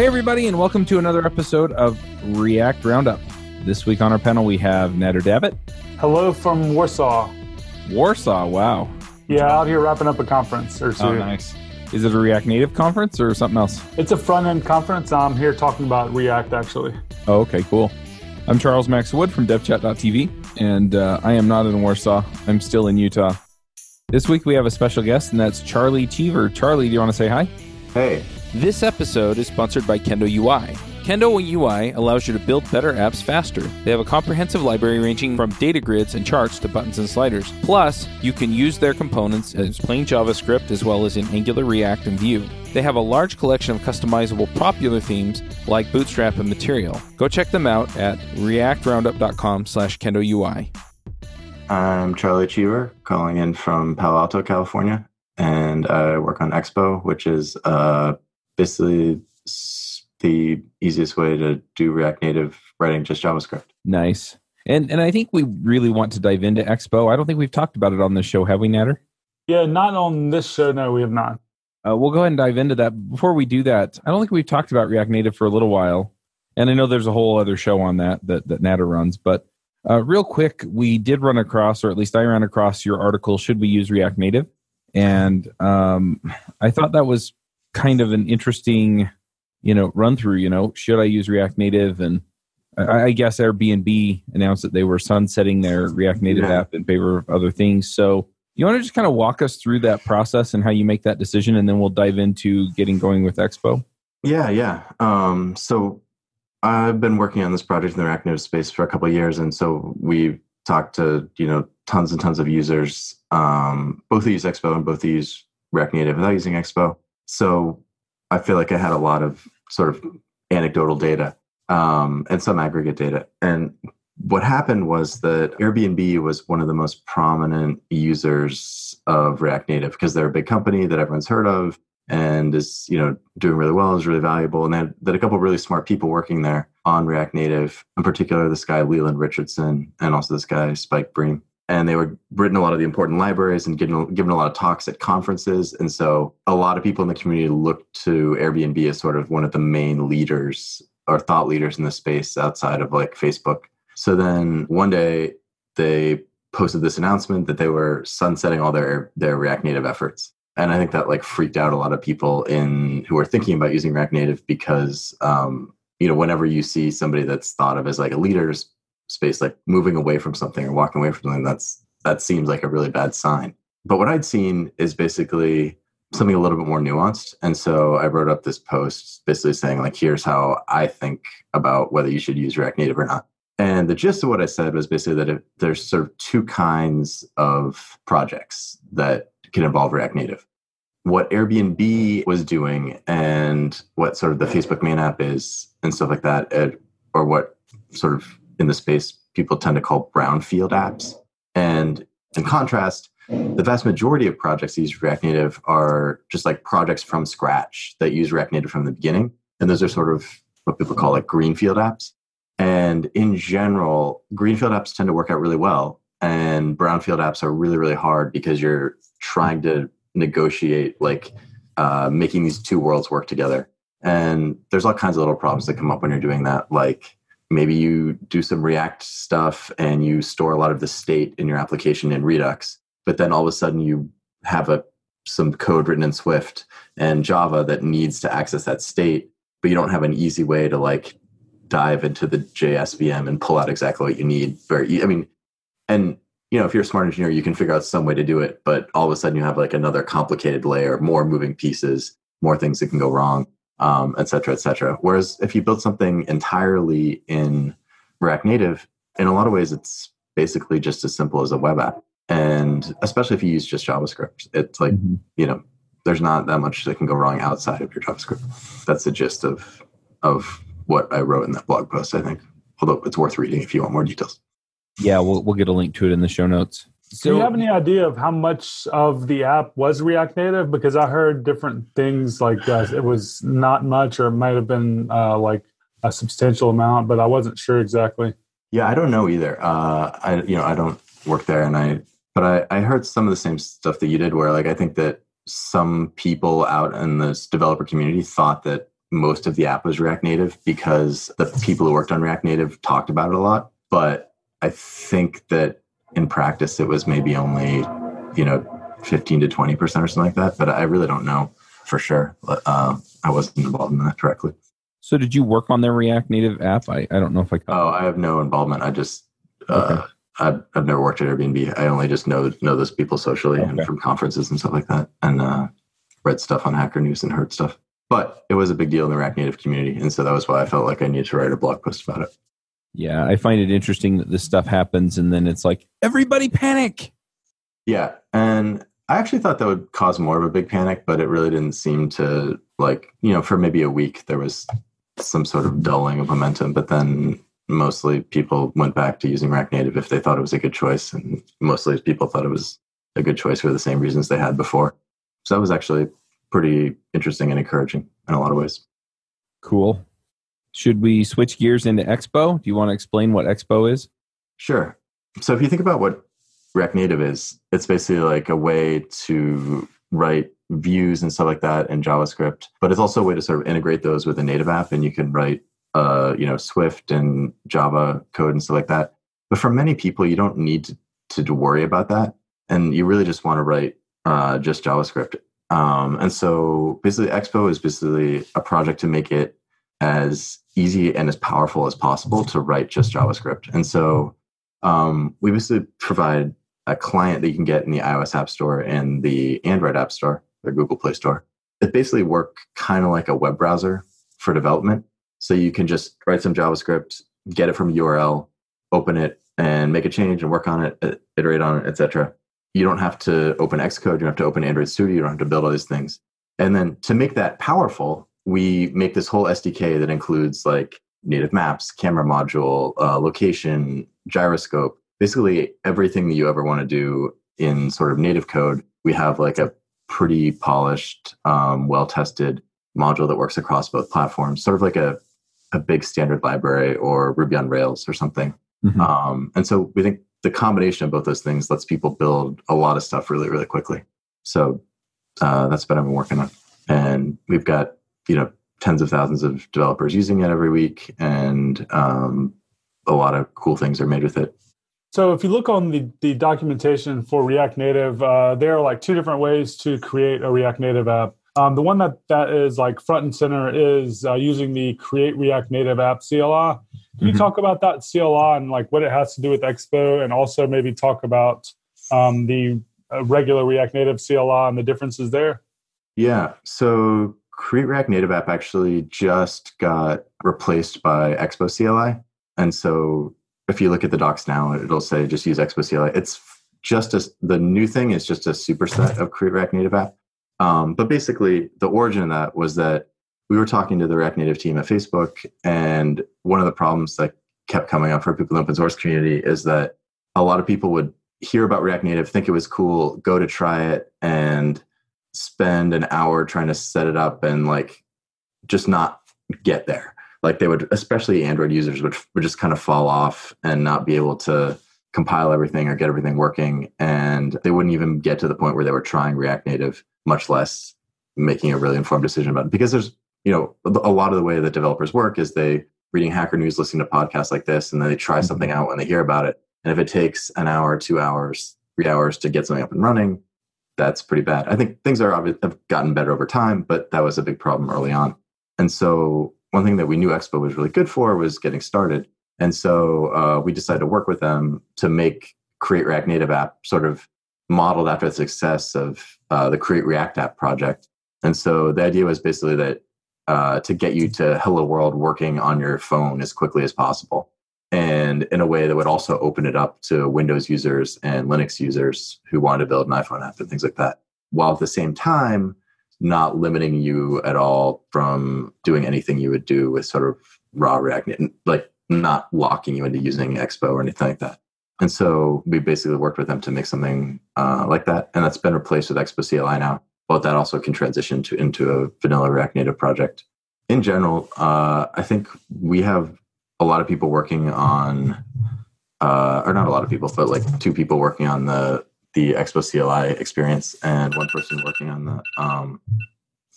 Hey, everybody, and welcome to another episode of React Roundup. This week on our panel, we have Nader Dabit. Hello from Warsaw. Warsaw, wow. Yeah, out here wrapping up a conference or two. Oh, nice. Is it a React Native conference or something else? It's a front end conference. I'm here talking about React actually. Oh, okay, cool. I'm Charles Max Wood from devchat.tv, and uh, I am not in Warsaw. I'm still in Utah. This week we have a special guest, and that's Charlie Cheever. Charlie, do you want to say hi? Hey. This episode is sponsored by Kendo UI. Kendo UI allows you to build better apps faster. They have a comprehensive library ranging from data grids and charts to buttons and sliders. Plus, you can use their components as plain JavaScript as well as in Angular, React, and Vue. They have a large collection of customizable popular themes like Bootstrap and Material. Go check them out at reactroundup.com slash Kendo UI. I'm Charlie Cheever, calling in from Palo Alto, California, and I work on Expo, which is uh, basically the easiest way to do React Native writing just JavaScript. Nice. And and I think we really want to dive into Expo. I don't think we've talked about it on this show, have we, Nader? Yeah, not on this show. No, we have not. Uh, we'll go ahead and dive into that. Before we do that, I don't think we've talked about React Native for a little while, and I know there's a whole other show on that that, that Nader runs. But uh, real quick, we did run across, or at least I ran across your article. Should we use React Native? And um, I thought that was kind of an interesting, you know, run through. You know, should I use React Native? And I, I guess Airbnb announced that they were sunsetting their React Native Yeah. app in favor of other things. So you want to just kind of walk us through that process and how you make that decision, and then we'll dive into getting going with Expo. Yeah, yeah. Um, so I've been working on this project in the React Native space for a couple of years, and so we've talked to you know tons and tons of users. Um, both use Expo and both use React Native without using Expo. So I feel like I had a lot of sort of anecdotal data um, and some aggregate data. And what happened was that Airbnb was one of the most prominent users of React Native because they're a big company that everyone's heard of and is you know doing really well is really valuable and they had, a couple really smart people working there on react native in particular this guy leland richardson and also this guy Spike Brehm and they were written a lot of the important libraries and given, given a lot of talks at conferences. And so a lot of people in the community looked to airbnb as sort of one of the main leaders or thought leaders in the space outside of like facebook. So then one day they posted this announcement that they were sunsetting all their their react native efforts. And I think that like freaked out a lot of people in who are thinking about using React Native because um, you know whenever you see somebody that's thought of as like a leader's space, like moving away from something or walking away from something, that's that seems like a really bad sign. But what I'd seen is basically something a little bit more nuanced, and so I wrote up this post basically saying like, here's how I think about whether you should use React Native or not. And the gist of what I said was basically that there's sort of two kinds of projects that can involve React Native. What Airbnb was doing and what sort of the Facebook main app is and stuff like that, or what sort of in the space people tend to call brownfield apps. And in contrast, the vast majority of projects that use React Native are just like projects from scratch that use React Native from the beginning. And those are sort of what people call like greenfield apps. And in general, greenfield apps tend to work out really well. And brownfield apps are really, really hard because you're trying to negotiate like uh, making these two worlds work together. And there's all kinds of little problems that come up when you're doing that. Like maybe you do some React stuff and you store a lot of the state in your application in Redux, but then all of a sudden you have a some code written in Swift and Java that needs to access that state, but you don't have an easy way to like dive into the JS VM and pull out exactly what you need. Very, I mean, and you know, if you're a smart engineer, you can figure out some way to do it, but all of a sudden you have like another complicated layer, more moving pieces, more things that can go wrong, um, et cetera, et cetera. Whereas if you build something entirely in React Native, in a lot of ways, it's basically just as simple as a web app. And especially if you use just JavaScript, it's like, you know, there's not that much that can go wrong outside of your JavaScript. That's the gist of of what I wrote in that blog post, I think. Although it's worth reading if you want more details. Yeah, we'll we'll get a link to it in the show notes. Do you have any idea of how much of the app was React Native? Because I heard different things like uh, it was not much, or it might have been uh, like a substantial amount, but I wasn't sure exactly. Yeah, I don't know either. Uh, I you know I don't work there, and I but I, I heard some of the same stuff that you did, where like I think that some people out in this developer community thought that most of the app was React Native because the people who worked on React Native talked about it a lot. But I think that in practice, it was maybe only, you know, 15 to 20% or something like that. But I really don't know for sure. Uh, I wasn't involved in that directly. So did you work on their React Native app? I, I don't know if I. Oh, I have no involvement. I just uh, okay. I've, I've never worked at Airbnb. I only just know know those people socially okay. and from conferences and stuff like that, and uh, read stuff on Hacker News and heard stuff. But it was a big deal in the React Native community, and so that was why I felt like I needed to write a blog post about it. Yeah, I find it interesting that this stuff happens, and then it's like everybody panic. Yeah, and I actually thought that would cause more of a big panic, but it really didn't seem to like you know for maybe a week there was some sort of dulling of momentum, but then mostly people went back to using React Native if they thought it was a good choice, and mostly people thought it was a good choice for the same reasons they had before. So that was actually pretty interesting and encouraging in a lot of ways. Cool. Should we switch gears into Expo? Do you want to explain what Expo is? Sure. So if you think about what React Native is, it's basically like a way to write views and stuff like that in JavaScript, but it's also a way to sort of integrate those with a native app, and you can write, uh, you know, Swift and Java code and stuff like that. But for many people, you don't need to, to worry about that, and you really just want to write uh, just JavaScript. Um, and so, basically, Expo is basically a project to make it as easy and as powerful as possible to write just JavaScript. And so, um, we basically provide a client that you can get in the iOS App Store and the Android App Store or Google Play Store. It basically work kind of like a web browser for development. So you can just write some JavaScript, get it from URL, open it, and make a change and work on it, iterate on it, etc. You don't have to open Xcode. You don't have to open Android Studio. You don't have to build all these things. And then to make that powerful, we make this whole SDK that includes like native maps, camera module, uh, location, gyroscope, basically everything that you ever want to do in sort of native code. We have like a pretty polished, um, well tested module that works across both platforms, sort of like a, a big standard library or Ruby on Rails or something. Mm-hmm. Um, and so we think the combination of both those things lets people build a lot of stuff really, really quickly. So uh, that's what I've been working on. And we've got, you know, tens of thousands of developers using it every week, and um, a lot of cool things are made with it. So if you look on the, the documentation for React Native, uh, there are like two different ways to create a React Native app. Um, the one that, that is like front and center is uh, using the Create React Native App CLI. Can mm-hmm. you talk about that CLI and like what it has to do with Expo, and also maybe talk about um, the uh, regular React Native CLI and the differences there? Yeah. So Create React Native app actually just got replaced by Expo CLI. And so if you look at the docs now, it'll say just use Expo CLI. It's just as the new thing is just a superset of Create React Native app. Um, but basically, the origin of that was that we were talking to the React Native team at Facebook, and one of the problems that kept coming up for people in the open source community is that a lot of people would hear about React Native, think it was cool, go to try it, and spend an hour trying to set it up and like just not get there. Like they would, especially Android users would, would just kind of fall off and not be able to compile everything or get everything working. And they wouldn't even get to the point where they were trying React Native, much less making a really informed decision about it. Because there's, you know, a lot of the way that developers work is they reading Hacker News, listening to podcasts like this, and then they try mm-hmm. something out when they hear about it. And if it takes an hour, two hours, three hours to get something up and running, that's pretty bad. I think things are have gotten better over time, but that was a big problem early on. And so one thing that we knew Expo was really good for was getting started. And so uh, we decided to work with them to make Create React Native app sort of modeled after the success of uh, the Create React app project. And so the idea was basically that uh, to get you to Hello World working on your phone as quickly as possible and in a way that would also open it up to Windows users and Linux users who want to build an iPhone app and things like that, while at the same time not limiting you at all from doing anything you would do with sort of raw React, Native, like not locking you into using Expo or anything like that. And so we basically worked with them to make something uh, like that, and that's been replaced with Expo CLI now. But that also can transition to into a vanilla React Native project. In general, uh, I think we have a lot of people working on, uh, or not a lot of people, but like two people working on the the Expo CLI experience, and one person working on the um,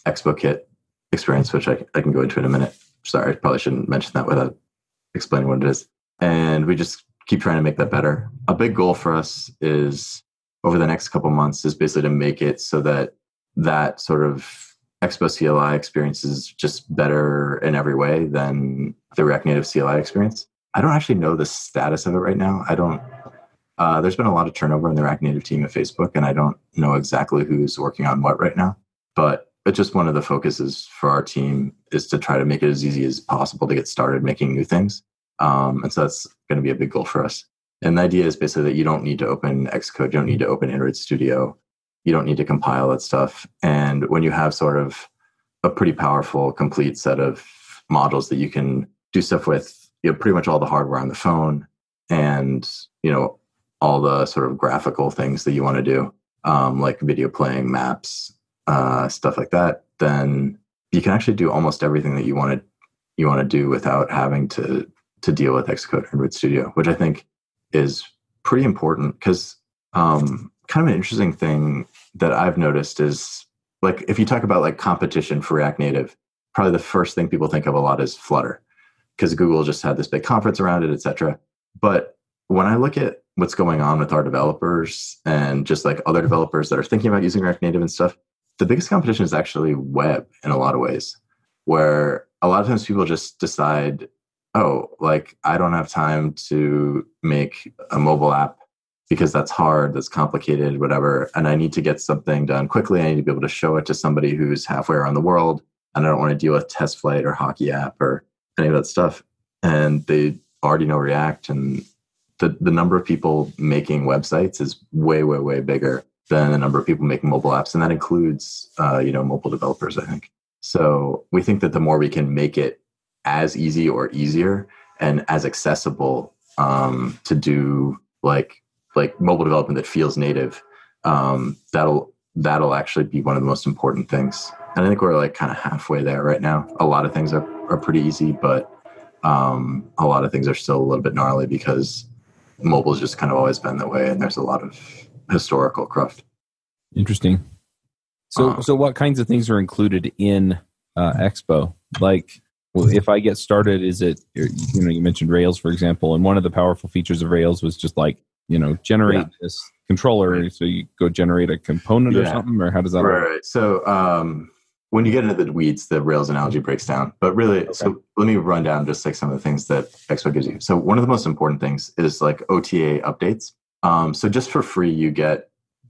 Expo Kit experience, which I, I can go into in a minute. Sorry, I probably shouldn't mention that without explaining what it is. And we just keep trying to make that better. A big goal for us is over the next couple months is basically to make it so that that sort of Expo CLI experience is just better in every way than the React Native CLI experience. I don't actually know the status of it right now. I don't. Uh, there's been a lot of turnover in the React Native team at Facebook, and I don't know exactly who's working on what right now. But it's just one of the focuses for our team is to try to make it as easy as possible to get started making new things. Um, and so that's going to be a big goal for us. And the idea is basically that you don't need to open Xcode, you don't need to open Android Studio, you don't need to compile that stuff. And when you have sort of a pretty powerful, complete set of modules that you can do stuff with, you know, pretty much all the hardware on the phone and, you know, all the sort of graphical things that you want to do, um, like video playing, maps, uh, stuff like that, then you can actually do almost everything that you want to you want to do without having to to deal with Xcode Android Studio, which I think is pretty important because um, kind of an interesting thing that I've noticed is like if you talk about like competition for React Native, probably the first thing people think of a lot is Flutter because Google just had this big conference around it, etc. But when I look at what's going on with our developers and just like other developers that are thinking about using React Native and stuff, the biggest competition is actually web in a lot of ways, where a lot of times people just decide, oh, like I don't have time to make a mobile app because that's hard, that's complicated, whatever. And I need to get something done quickly. I need to be able to show it to somebody who's halfway around the world. And I don't want to deal with test flight or hockey app or any of that stuff. And they already know React and the, the number of people making websites is way, way, way bigger than the number of people making mobile apps. And that includes, uh, you know, mobile developers, I think. So we think that the more we can make it as easy or easier and as accessible um, to do like like mobile development that feels native, um, that'll that'll actually be one of the most important things. And I think we're like kind of halfway there right now. A lot of things are, are pretty easy, but um, a lot of things are still a little bit gnarly because mobile's just kind of always been that way, and there's a lot of historical cruft. Interesting. So, um, so what kinds of things are included in uh, Expo? Like, well, if I get started, is it you know you mentioned Rails for example, and one of the powerful features of Rails was just like you know generate yeah. this controller. So you go generate a component yeah. or something, or how does that right. work? So um, when you get into the weeds, the Rails analogy breaks down. But really, okay. so let me run down just like some of the things that Expo gives you. So one of the most important things is like OTA updates. Um, so just for free, you get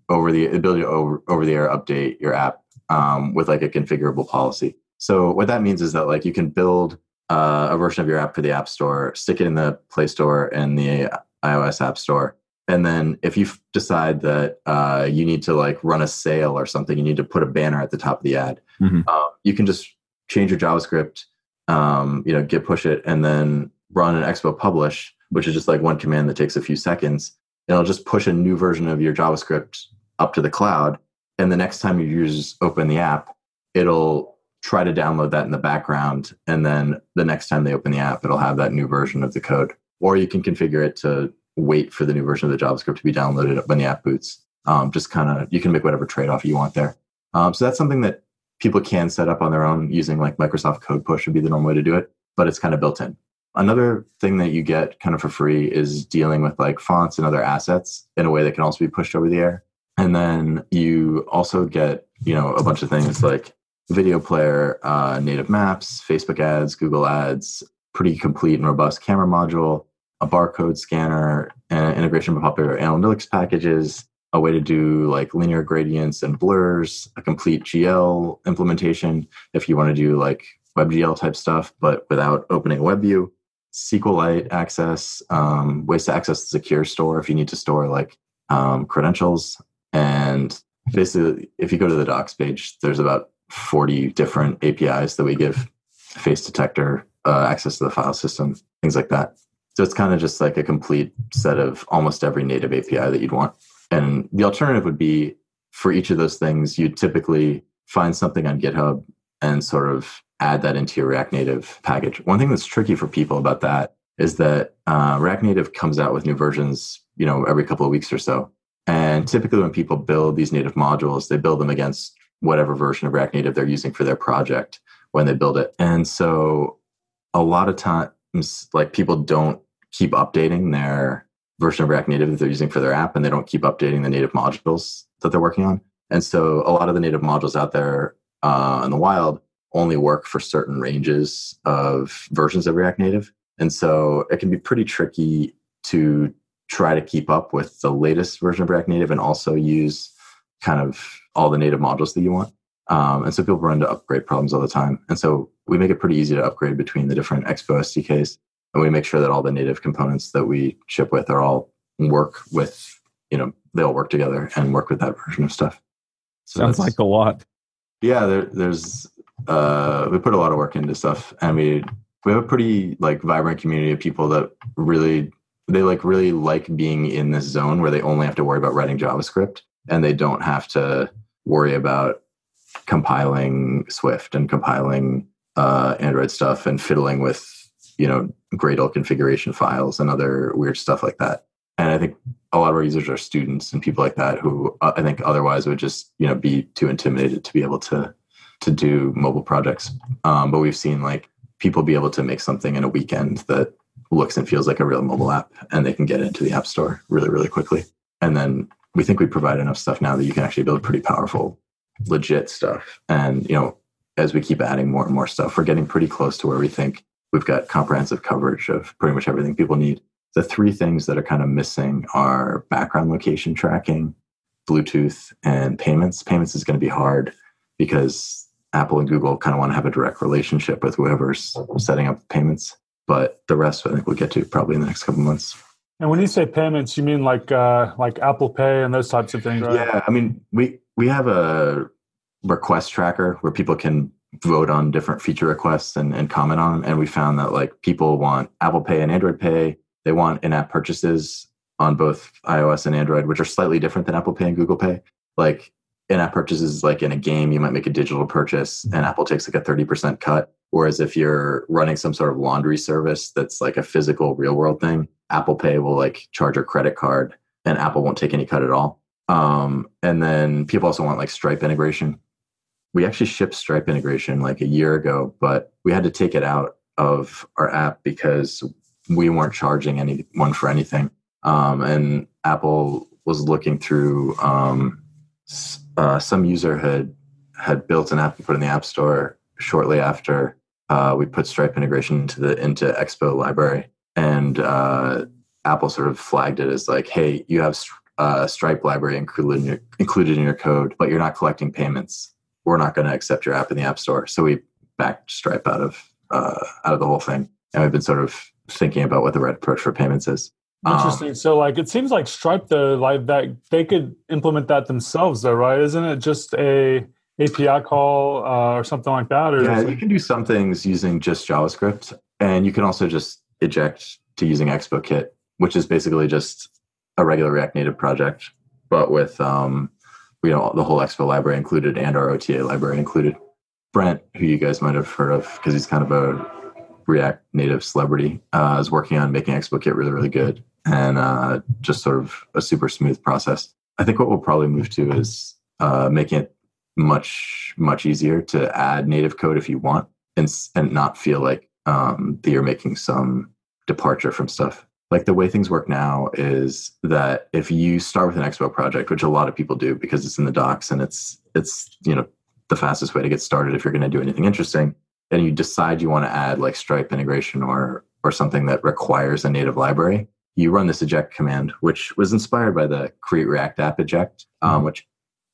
over the ability to over, over the air update your app um, with like a configurable policy. So what that means is that like you can build uh, a version of your app for the App Store, stick it in the Play Store and the iOS App Store, and then if you decide that uh, you need to like run a sale or something, you need to put a banner at the top of the ad. Mm-hmm. Uh, you can just change your JavaScript, um, you know, git push it, and then run an Expo publish, which is just like one command that takes a few seconds. and It'll just push a new version of your JavaScript up to the cloud. And the next time you use open the app, it'll try to download that in the background. And then the next time they open the app, it'll have that new version of the code. Or you can configure it to wait for the new version of the JavaScript to be downloaded when the app boots. Um, just kind of, you can make whatever trade off you want there. Um, so that's something that people can set up on their own using like Microsoft Code Push would be the normal way to do it, but it's kind of built in. Another thing that you get kind of for free is dealing with like fonts and other assets in a way that can also be pushed over the air. And then you also get, you know, a bunch of things like video player, uh, native maps, Facebook ads, Google ads, pretty complete and robust camera module, a barcode scanner, and integration with popular analytics packages, a way to do like linear gradients and blurs, a complete GL implementation if you want to do like WebGL type stuff, but without opening a web view, SQLite access, um, ways to access the secure store if you need to store like um, credentials. And basically, if you go to the docs page, there's about 40 different APIs that we give face detector, uh, access to the file system, things like that. So it's kind of just like a complete set of almost every native API that you'd want. And the alternative would be for each of those things, you'd typically find something on GitHub and sort of add that into your React Native package. One thing that's tricky for people about that is that uh, React Native comes out with new versions, you know, every couple of weeks or so. And typically, when people build these native modules, they build them against whatever version of React Native they're using for their project, when they build it. And so a lot of times, like people don't keep updating their version of React Native that they're using for their app, and they don't keep updating the native modules that they're working on. And so a lot of the native modules out there uh, in the wild only work for certain ranges of versions of React Native. And so it can be pretty tricky to try to keep up with the latest version of React Native and also use kind of all the native modules that you want. Um, and so people run into upgrade problems all the time. And so we make it pretty easy to upgrade between the different Expo SDKs. And we make sure that all the native components that we ship with are all work with, you know, they all work together and work with that version of stuff. So Sounds like a lot. Yeah, there, there's uh, we put a lot of work into stuff, and we we have a pretty like vibrant community of people that really they like really like being in this zone where they only have to worry about writing JavaScript and they don't have to worry about compiling Swift and compiling uh, Android stuff and fiddling with you know Gradle configuration files and other weird stuff like that. And I think a lot of our users are students and people like that who uh, I think otherwise would just you know be too intimidated to be able to to do mobile projects. Um, but we've seen like people be able to make something in a weekend that looks and feels like a real mobile app and they can get it into the app store really really quickly and then we think we provide enough stuff now that you can actually build pretty powerful legit stuff and you know as we keep adding more and more stuff we're getting pretty close to where we think we've got comprehensive coverage of pretty much everything people need the three things that are kind of missing are background location tracking bluetooth and payments payments is going to be hard because apple and google kind of want to have a direct relationship with whoever's setting up payments but the rest I think we'll get to probably in the next couple months. And when you say payments, you mean like uh, like Apple Pay and those types of things, right? Yeah, I mean we we have a request tracker where people can vote on different feature requests and, and comment on them. And we found that like people want Apple Pay and Android Pay. They want in-app purchases on both iOS and Android, which are slightly different than Apple Pay and Google Pay. Like in-app purchases, like in a game, you might make a digital purchase, mm-hmm. and Apple takes like a thirty percent cut Whereas if you're running some sort of laundry service that's like a physical real world thing, Apple Pay will like charge your credit card and Apple won't take any cut at all. Um, and then people also want like Stripe integration. We actually shipped Stripe integration like a year ago, but we had to take it out of our app because we weren't charging anyone for anything. Um, and Apple was looking through um, uh, some user had had built an app to put in the App Store shortly after uh, we put Stripe integration into the into Expo library, and uh, Apple sort of flagged it as like, "Hey, you have uh, Stripe library included in, your, included in your code, but you're not collecting payments. We're not going to accept your app in the App Store." So we backed Stripe out of uh, out of the whole thing, and we've been sort of thinking about what the right approach for payments is. Interesting. Um, so, like, it seems like Stripe, though, like that they could implement that themselves, though, right? Isn't it just a API call uh, or something like that? Or yeah, you can do some things using just JavaScript, and you can also just eject to using Expo Kit, which is basically just a regular React Native project, but with um, you know the whole Expo library included and our OTA library included. Brent, who you guys might have heard of because he's kind of a React Native celebrity, uh, is working on making Expo Kit really, really good and uh, just sort of a super smooth process. I think what we'll probably move to is uh, making it much much easier to add native code if you want and and not feel like um, that you're making some departure from stuff like the way things work now is that if you start with an expo project which a lot of people do because it's in the docs and it's it's you know the fastest way to get started if you're going to do anything interesting and you decide you want to add like stripe integration or or something that requires a native library you run this eject command which was inspired by the create react app eject um, mm-hmm. which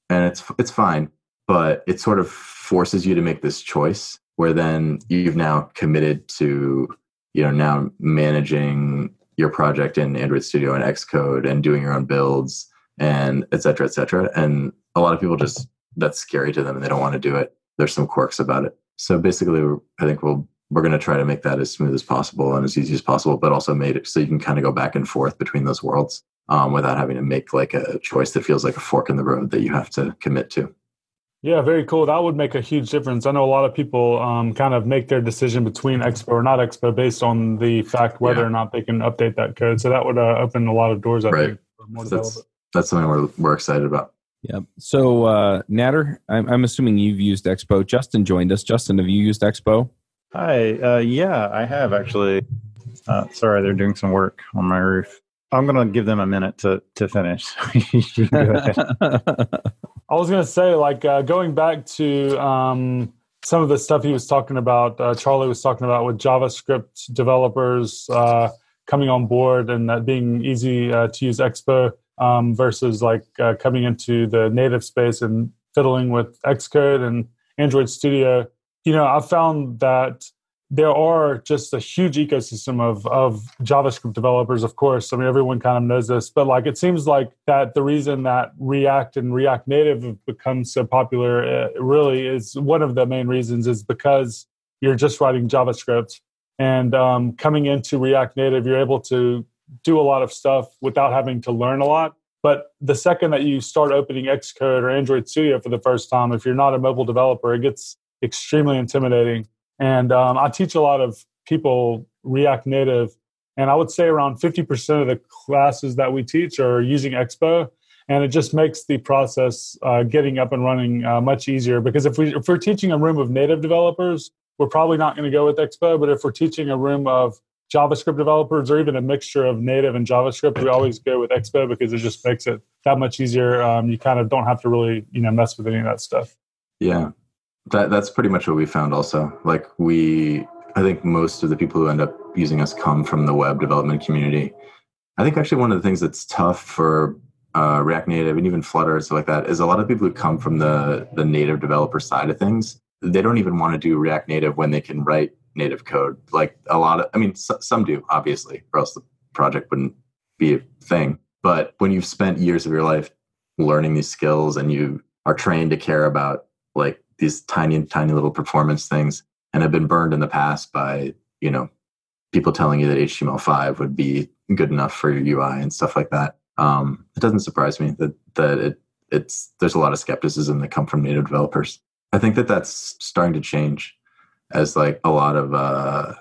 and it's it's fine but it sort of forces you to make this choice where then you've now committed to you know now managing your project in android studio and xcode and doing your own builds and et cetera et cetera. And a lot of people just that's scary to them and they don't want to do it. There's some quirks about it. So basically i think we'll we're going to try to make that as smooth as possible and as easy as possible but also made it so you can kind of go back and forth between those worlds um, without having to make like a choice that feels like a fork in the road that you have to commit to yeah, very cool. That would make a huge difference. I know a lot of people um, kind of make their decision between Expo or not Expo based on the fact whether yeah. or not they can update that code. So that would uh, open a lot of doors. I right. think. that's, that's something we're we're excited about. Yeah. So, uh, Nader, I'm, I'm assuming you've used Expo. Justin joined us. Justin, have you used Expo? Hi. Uh, yeah, I have actually. Uh, sorry, they're doing some work on my roof. I'm going to give them a minute to to finish. I was going to say, like, uh, going back to um, some of the stuff he was talking about, uh, Charlie was talking about with JavaScript developers uh, coming on board and that being easy uh, to use Expo um, versus like uh, coming into the native space and fiddling with Xcode and Android Studio. You know, I found that there are just a huge ecosystem of of JavaScript developers, of course. I mean, everyone kind of knows this, but like it seems like that the reason that React and React Native have become so popular uh, really is one of the main reasons is because you're just writing JavaScript and um, coming into React Native, you're able to do a lot of stuff without having to learn a lot. But the second that you start opening Xcode or Android Studio for the first time, if you're not a mobile developer, it gets extremely intimidating and um, I teach a lot of people React Native. And I would say around 50% of the classes that we teach are using Expo. And it just makes the process uh, getting up and running uh, much easier. Because if, we, if we're teaching a room of native developers, we're probably not going to go with Expo. But if we're teaching a room of JavaScript developers or even a mixture of native and JavaScript, we always go with Expo because it just makes it that much easier. Um, you kind of don't have to really, you know, mess with any of that stuff. Yeah, that that's pretty much what we found. Also, like we, I think most of the people who end up using us come from the web development community. I think actually one of the things that's tough for uh, React Native and even Flutter and stuff like that is a lot of people who come from the the native developer side of things. They don't even want to do React Native when they can write native code. Like a lot of, I mean, some do obviously, or else the project wouldn't be a thing. But when you've spent years of your life learning these skills and you are trained to care about like these tiny, tiny little performance things and have been burned in the past by, you know, people telling you that HTML5 would be good enough for your UI and stuff like that. Um, it doesn't surprise me that that it it's there's a lot of skepticism that come from native developers. I think that that's starting to change as like a lot of uh,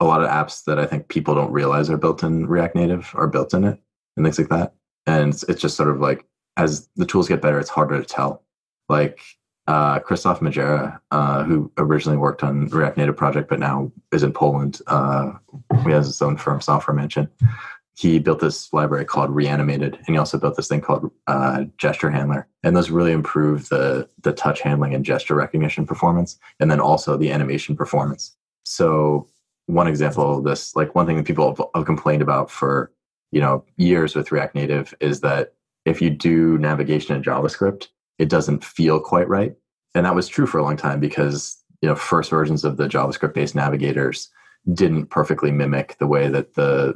a lot of apps that I think people don't realize are built in React Native are built in it and things like that. And it's, it's just sort of like as the tools get better, it's harder to tell. Like uh, Krzysztof Magiera, uh, who originally worked on React Native project, but now is in Poland. Uh, he has his own firm, Software Mansion. He built this library called Reanimated, and he also built this thing called uh, Gesture Handler. And those really improve the the touch handling and gesture recognition performance, and then also the animation performance. So one example of this, like one thing that people have complained about for you know years with React Native, is that if you do navigation in JavaScript, it doesn't feel quite right. And that was true for a long time because you know first versions of the JavaScript based navigators didn't perfectly mimic the way that the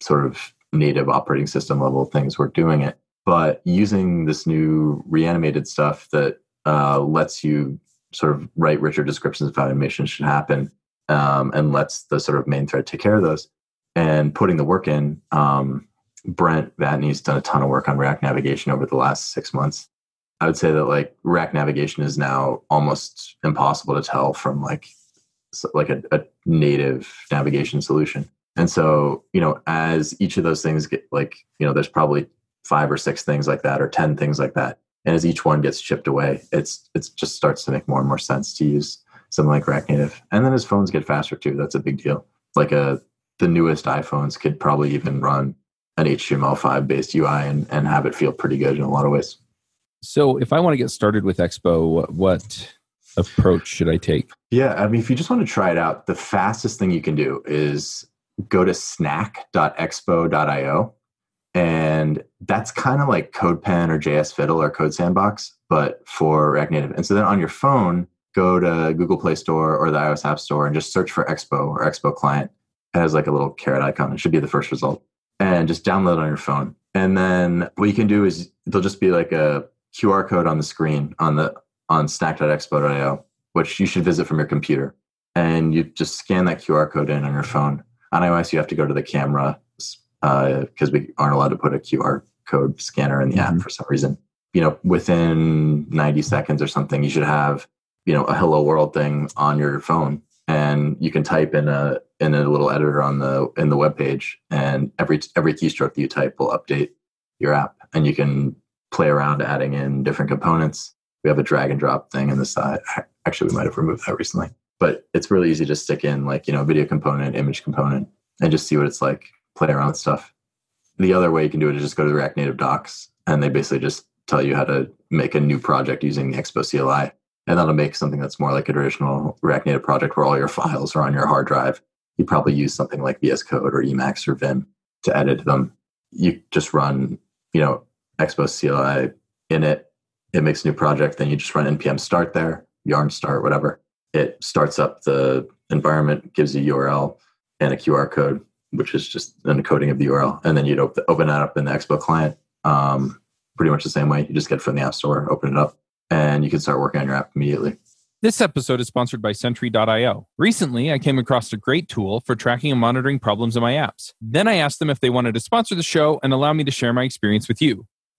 sort of native operating system level things were doing it. But using this new reanimated stuff that uh, lets you sort of write richer descriptions of how animation should happen um, and lets the sort of main thread take care of those and putting the work in. Um, Brent Vatne's done a ton of work on React navigation over the last six months. I would say that like React navigation is now almost impossible to tell from like like a, a, native navigation solution. And so, you know, as each of those things get like, you know, there's probably five or six things like that or 10 things like that. And as each one gets chipped away, it's it just starts to make more and more sense to use something like React Native. And then as phones get faster too, that's a big deal. Like a uh, the newest iPhones could probably even run an HTML5 based UI and, and have it feel pretty good in a lot of ways. So, if I want to get started with Expo, what approach should I take? Yeah, I mean, if you just want to try it out, the fastest thing you can do is go to snack.expo.io. And that's kind of like CodePen or JS Fiddle or Code Sandbox, but for React Native. And so then on your phone, go to Google Play Store or the iOS App Store and just search for Expo or Expo Client. It has like a little carrot icon. It should be the first result. And just download on your phone. And then what you can do is there'll just be like a QR code on the screen on the on snack.expo.io, which you should visit from your computer. And you just scan that QR code in on your phone. On iOS, you have to go to the camera because uh, we aren't allowed to put a QR code scanner in the mm-hmm. app for some reason. You know, within 90 seconds or something, you should have you know a hello world thing on your phone, and you can type in a in a little editor on the in the web page, and every every keystroke that you type will update your app, and you can play around adding in different components. We have a drag and drop thing in the side. Actually, we might have removed that recently, but it's really easy to stick in like, you know, video component, image component, and just see what it's like, play around with stuff. The other way you can do it is just go to the React Native docs and they basically just tell you how to make a new project using the Expo CLI. And that'll make something that's more like a traditional React Native project where all your files are on your hard drive. You probably use something like VS Code or Emacs or Vim to edit them. You just run, you know, Expo CLI in it. It makes a new project. Then you just run npm start there, yarn start, whatever. It starts up the environment, gives you URL and a QR code, which is just an encoding of the URL. And then you'd open, open that up in the Expo client. Um, pretty much the same way. You just get it from the App Store, open it up, and you can start working on your app immediately. This episode is sponsored by Sentry.io. Recently, I came across a great tool for tracking and monitoring problems in my apps. Then I asked them if they wanted to sponsor the show and allow me to share my experience with you.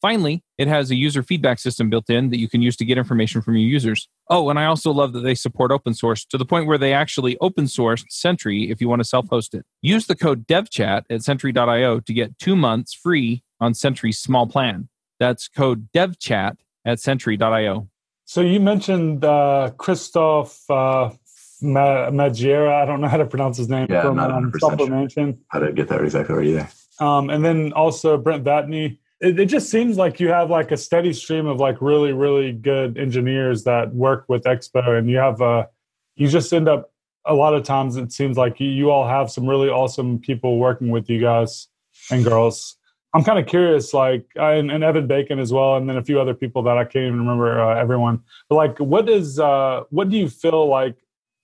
Finally, it has a user feedback system built in that you can use to get information from your users. Oh, and I also love that they support open source to the point where they actually open source Sentry if you want to self host it. Use the code devchat at sentry.io to get two months free on Sentry's small plan. That's code devchat at sentry.io. So you mentioned uh, Christoph uh, Magiera. I don't know how to pronounce his name. Yeah, from, not um, Software sure Mansion. How to get that exactly right either. Um, and then also Brent Vatne. It, it, just seems like you have like a steady stream of like really, really good engineers that work with Expo, and you have uh, you just end up a lot of times. It seems like you, you all have some really awesome people working with you guys and girls. I'm kind of curious, like, and, and, Evan Bacon as well, and then a few other people that I can't even remember uh, everyone. But like, what is, uh, what do you feel like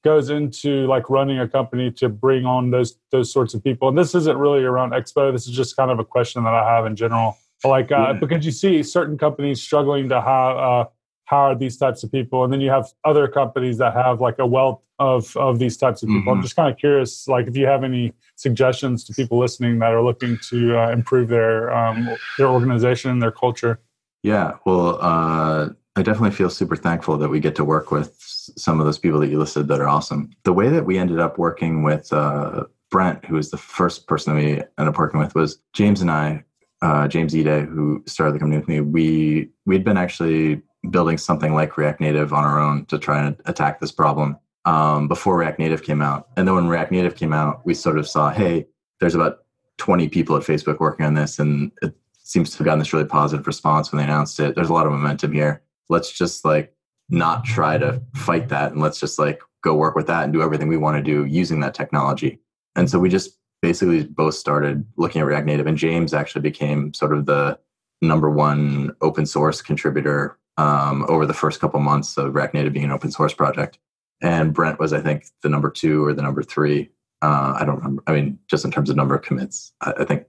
goes into like running a company to bring on those those sorts of people? And this isn't really around Expo. This is just kind of a question that I have in general. Like, uh, yeah. because you see certain companies struggling to hire uh, hire these types of people, and then you have other companies that have like a wealth of of these types of people. Mm-hmm. I'm just kind of curious, like, if you have any suggestions to people listening that are looking to uh, improve their um, their organization, and their culture? Yeah, well, uh, I definitely feel super thankful that we get to work with some of those people that you listed that are awesome. The way that we ended up working with uh, Brent, who was the first person that we ended up working with, was James and I. Uh, James Ide, who started the company with me, we we'd been actually building something like React Native on our own to try and attack this problem um, before React Native came out. And then when React Native came out, we sort of saw, hey, there's about 20 people at Facebook working on this, and it seems to have gotten this really positive response when they announced it. There's a lot of momentum here. Let's just like not try to fight that, and let's just like go work with that and do everything we want to do using that technology. And so we just basically both started looking at React Native, and James actually became sort of the number one open source contributor um, over the first couple months of React Native being an open source project and Brent was, I think, the number two or the number three. Uh, I don't remember. I mean, just in terms of number of commits, I, I think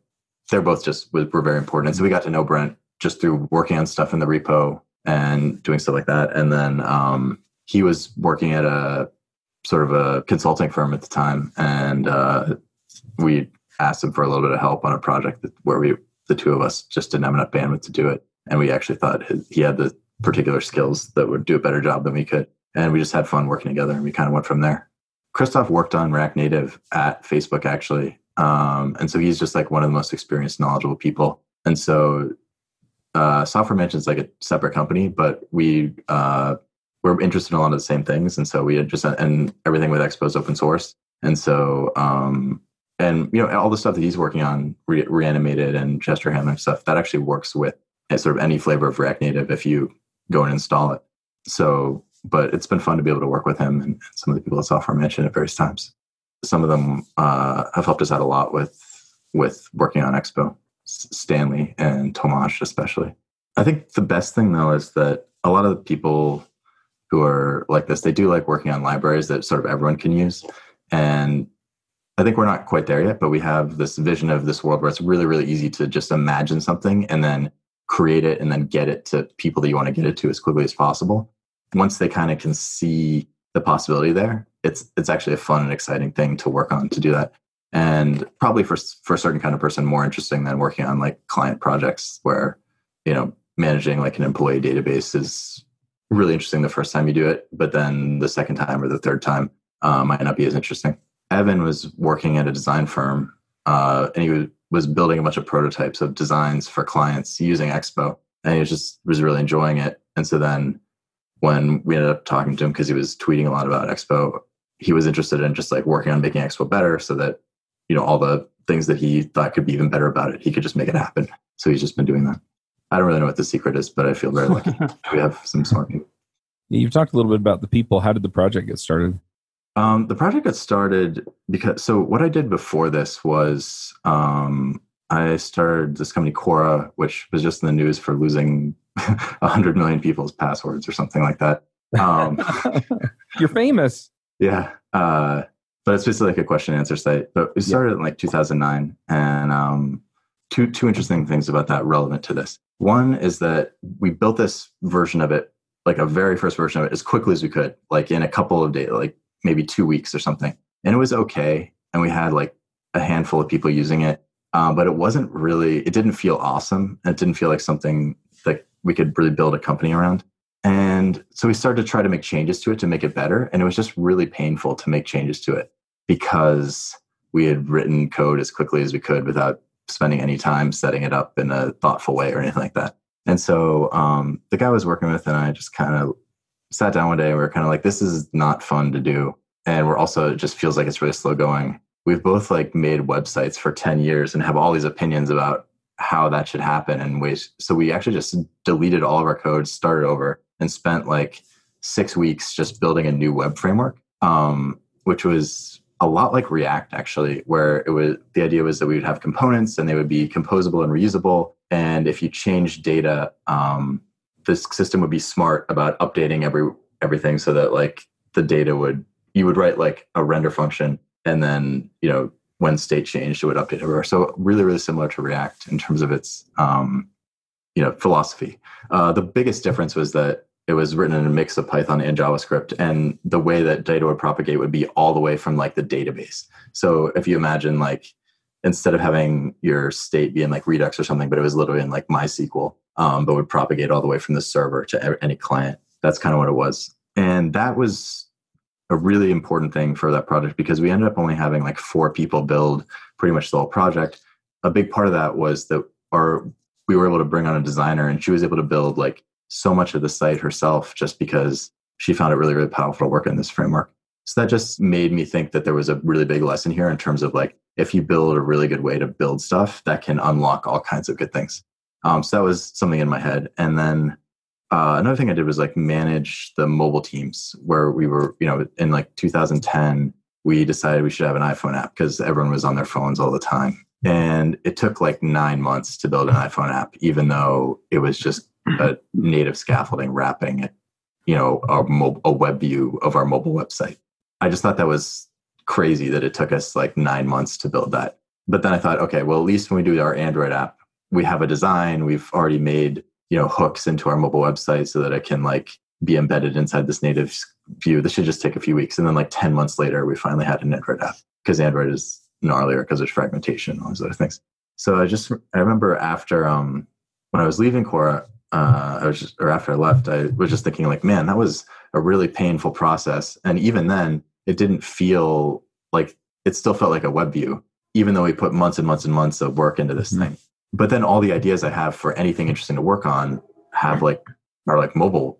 they're both just were, very important. And so we got to know Brent just through working on stuff in the repo and doing stuff like that. And then um, he was working at a sort of a consulting firm at the time, and uh, we asked him for a little bit of help on a project that, where we, the two of us, just didn't have enough bandwidth to do it. And we actually thought he had the particular skills that would do a better job than we could. And we just had fun working together and we kind of went from there. Christoph worked on react native at facebook actually. Um, and so he's just like one of the most experienced knowledgeable people. And so uh, software mansion is like a separate company but we uh, we're interested in a lot of the same things. And so we had just and everything with expo is open source. And so um, and you know all the stuff that he's working on re- reanimated and gesture handling stuff that actually works with sort of any flavor of react native if you go and install it so but it's been fun to be able to work with him and some of the people at Software Mansion at various times. Some of them uh, have helped us out a lot with with working on Expo, Stanley and Tomasz especially. I think the best thing though is that a lot of the people who are like this, they do like working on libraries that sort of everyone can use. And I think we're not quite there yet, but we have this vision of this world where it's really, really easy to just imagine something and then create it and then get it to people that you want to get it to as quickly as possible once they kind of can see the possibility there, it's it's actually a fun and exciting thing to work on to do that. And probably for for a certain kind of person, more interesting than working on like client projects where you know managing like an employee database is really interesting the first time you do it, but then the second time or the third time uh, might not be as interesting. Evan was working at a design firm, uh, and he was, was building a bunch of prototypes of designs for clients using Expo, and he was just was really enjoying it. And so then when we ended up talking to him because he was tweeting a lot about Expo, he was interested in just like working on making Expo better, so that you know all the things that he thought could be even better about it, he could just make it happen. So he's just been doing that. I don't really know what the secret is, but I feel very lucky. we have some smart people. You've talked a little bit about the people. How did the project get started? Um, the project got started because so what I did before this was um, I started this company Quora, which was just in the news for losing hundred million people's passwords or something like that. Um, You're famous. Yeah, uh, but it's basically like a question and answer site. But it started in like 2009, and um, two two interesting things about that relevant to this. One is that we built this version of it, like a very first version of it, as quickly as we could, like in a couple of days, like maybe two weeks or something. And it was okay. And we had like a handful of people using it. Um, but it wasn't really, it didn't feel awesome. It didn't feel like something that we could really build a company around. And so we started to try to make changes to it to make it better. And it was just really painful to make changes to it because we had written code as quickly as we could without spending any time setting it up in a thoughtful way or anything like that. And so um, the guy I was working with and I just kind of sat down one day and we were kind of like, this is not fun to do. And we're also, it just feels like it's really slow going. We've both like made websites for 10 years and have all these opinions about how that should happen and ways. So we actually just deleted all of our code, started over, and spent like six weeks just building a new web framework, um, which was a lot like React actually, where it was the idea was that we would have components and they would be composable and reusable. And if you change data, um, this system would be smart about updating every everything so that like the data would you would write like a render function and then you know when state changed it would update everywhere. So really really similar to React in terms of its um, you know philosophy. Uh, the biggest difference was that it was written in a mix of Python and JavaScript, and the way that data would propagate would be all the way from like the database. So if you imagine like instead of having your state be in like Redux or something, but it was literally in like MySQL, um, but would propagate all the way from the server to any client. That's kind of what it was, and that was a really important thing for that project because we ended up only having like four people build pretty much the whole project. A big part of that was that our we were able to bring on a designer, and she was able to build like so much of the site herself just because she found it really, really powerful to work in this framework. So that just made me think that there was a really big lesson here in terms of like, if you build a really good way to build stuff, that can unlock all kinds of good things. Um, so that was something in my head. And then uh, another thing I did was like manage the mobile teams where we were, you know, in like 2010, we decided we should have an iPhone app because everyone was on their phones all the time. And it took like nine months to build an iPhone app, even though it was just a native scaffolding wrapping it, you know, a, mo- a web view of our mobile website. I just thought that was crazy that it took us like nine months to build that. But then I thought, okay, well, at least when we do our Android app, we have a design. We've already made, you know, hooks into our mobile website so that it can like be embedded inside this native view. This should just take a few weeks. And then like 10 months later, we finally had an Android app because Android is gnarlier because there's fragmentation and all those other things. So I just, I remember after, um, when I was leaving Quora, uh, I was just, or after I left, I was just thinking like, man, that was a really painful process. And even then, it didn't feel like it still felt like a web view, even though we put months and months and months of work into this mm-hmm. thing. But then all the ideas I have for anything interesting to work on have like are like mobile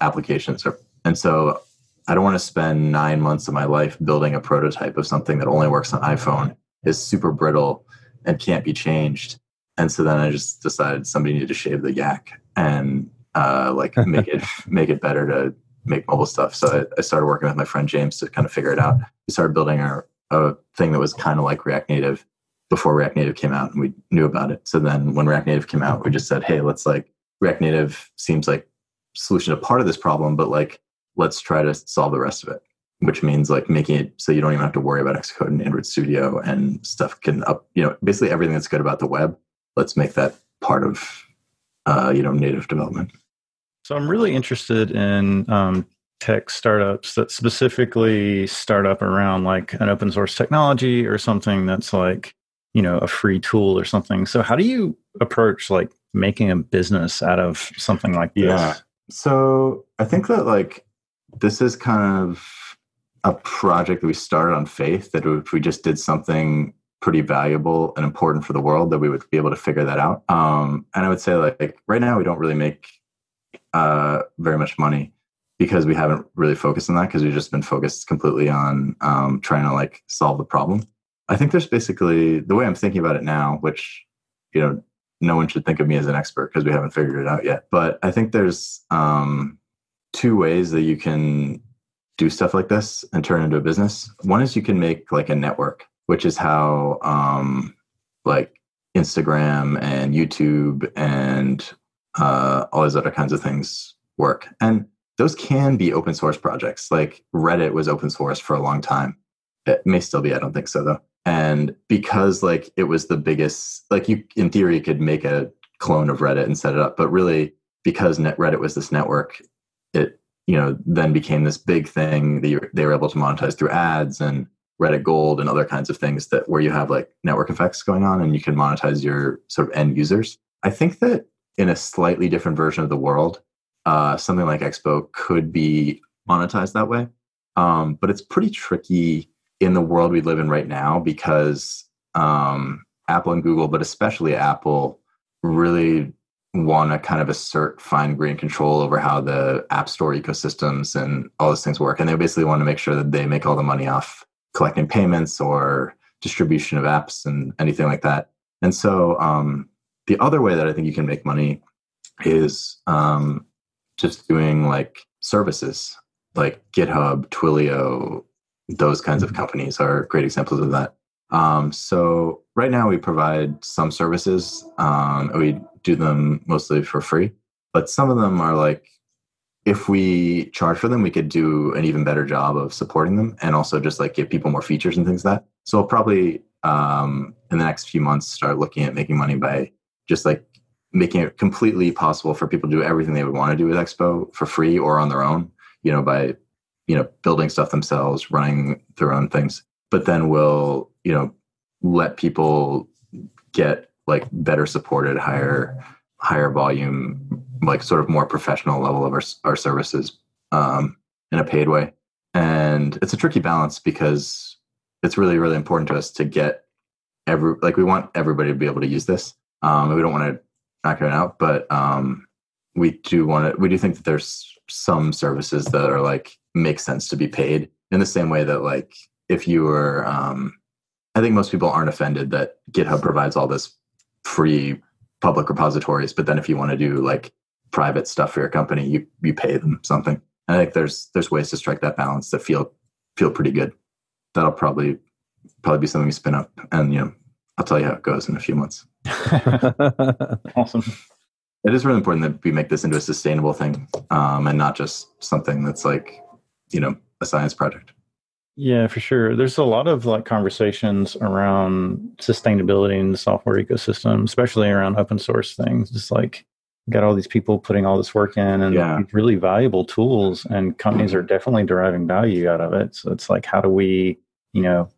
applications, or, and so I don't want to spend nine months of my life building a prototype of something that only works on iPhone, is super brittle, and can't be changed and so then I just decided somebody needed to shave the yak and uh, like make it make it better to make mobile stuff. So I, I, started working with my friend James to kind of figure it out. We started building our a thing that was kind of like React Native before React Native came out, and we knew about it. So then when React Native came out, we just said, hey, let's like React Native seems like solution to part of this problem, but like let's try to solve the rest of it which means like making it so you don't even have to worry about Xcode and Android Studio and stuff can up, you know, basically everything that's good about the web let's make that part of uh, you know native development. So I'm really interested in um, tech startups that specifically start up around like an open source technology or something that's like you know a free tool or something. So how do you approach like making a business out of something like this? Yeah. So I think that like this is kind of a project that we started on faith that if we just did something pretty valuable and important for the world that we would be able to figure that out um, and i would say like right now we don't really make uh, very much money because we haven't really focused on that because we've just been focused completely on um, trying to like solve the problem i think there's basically the way i'm thinking about it now which you know no one should think of me as an expert because we haven't figured it out yet but i think there's um, two ways that you can do stuff like this and turn into a business. One is you can make like a network, which is how um, like Instagram and YouTube and uh, all these other kinds of things work. And those can be open source projects. Like Reddit was open source for a long time. It may still be. I don't think so though. And because like it was the biggest, like you in theory could make a clone of Reddit and set it up, but really because Net Reddit was this network, it you know then became this big thing that you, they were able to monetize through ads and Reddit Gold and other kinds of things that where you have like network effects going on and you can monetize your sort of end users. I think that in a slightly different version of the world, uh, something like Expo could be monetized that way. Um, but it's pretty tricky in the world we live in right now because um, Apple and Google, but especially Apple, really want to kind of assert fine grained control over how the app store ecosystems and all those things work. And they basically want to make sure that they make all the money off collecting payments or distribution of apps and anything like that. And so um, the other way that I think you can make money is um, just doing like services like GitHub, Twilio, those kinds of companies are great examples of that. Um, so right now we provide some services. Um, we do them mostly for free, but some of them are like, if we charge for them, we could do an even better job of supporting them and also just like give people more features and things like that. So I'll probably um, in the next few months start looking at making money by just like making it completely possible for people to do everything they would want to do with Expo for free or on their own, you know, by you know building stuff themselves, running their own things. But then we'll you know let people get like better supported higher higher volume like sort of more professional level of our, our services um, in a paid way and it's a tricky balance because it's really really important to us to get every like we want everybody to be able to use this um, we don't want to knock it out but um, we do want to we do think that there's some services that are like make sense to be paid in the same way that like if you were um, I think most people aren't offended that GitHub provides all this free public repositories, but then if you want to do like private stuff for your company, you you pay them something. I think there's there's ways to strike that balance that feel feel pretty good. That'll probably probably be something we spin up, and you know I'll tell you how it goes in a few months. awesome. It is really important that we make this into a sustainable thing, um, and not just something that's like you know a science project. Yeah, for sure. There's a lot of like conversations around sustainability in the software ecosystem, especially around open source things. Just like got all these people putting all this work in and yeah. really valuable tools and companies are definitely deriving value out of it. So it's like how do we, you know,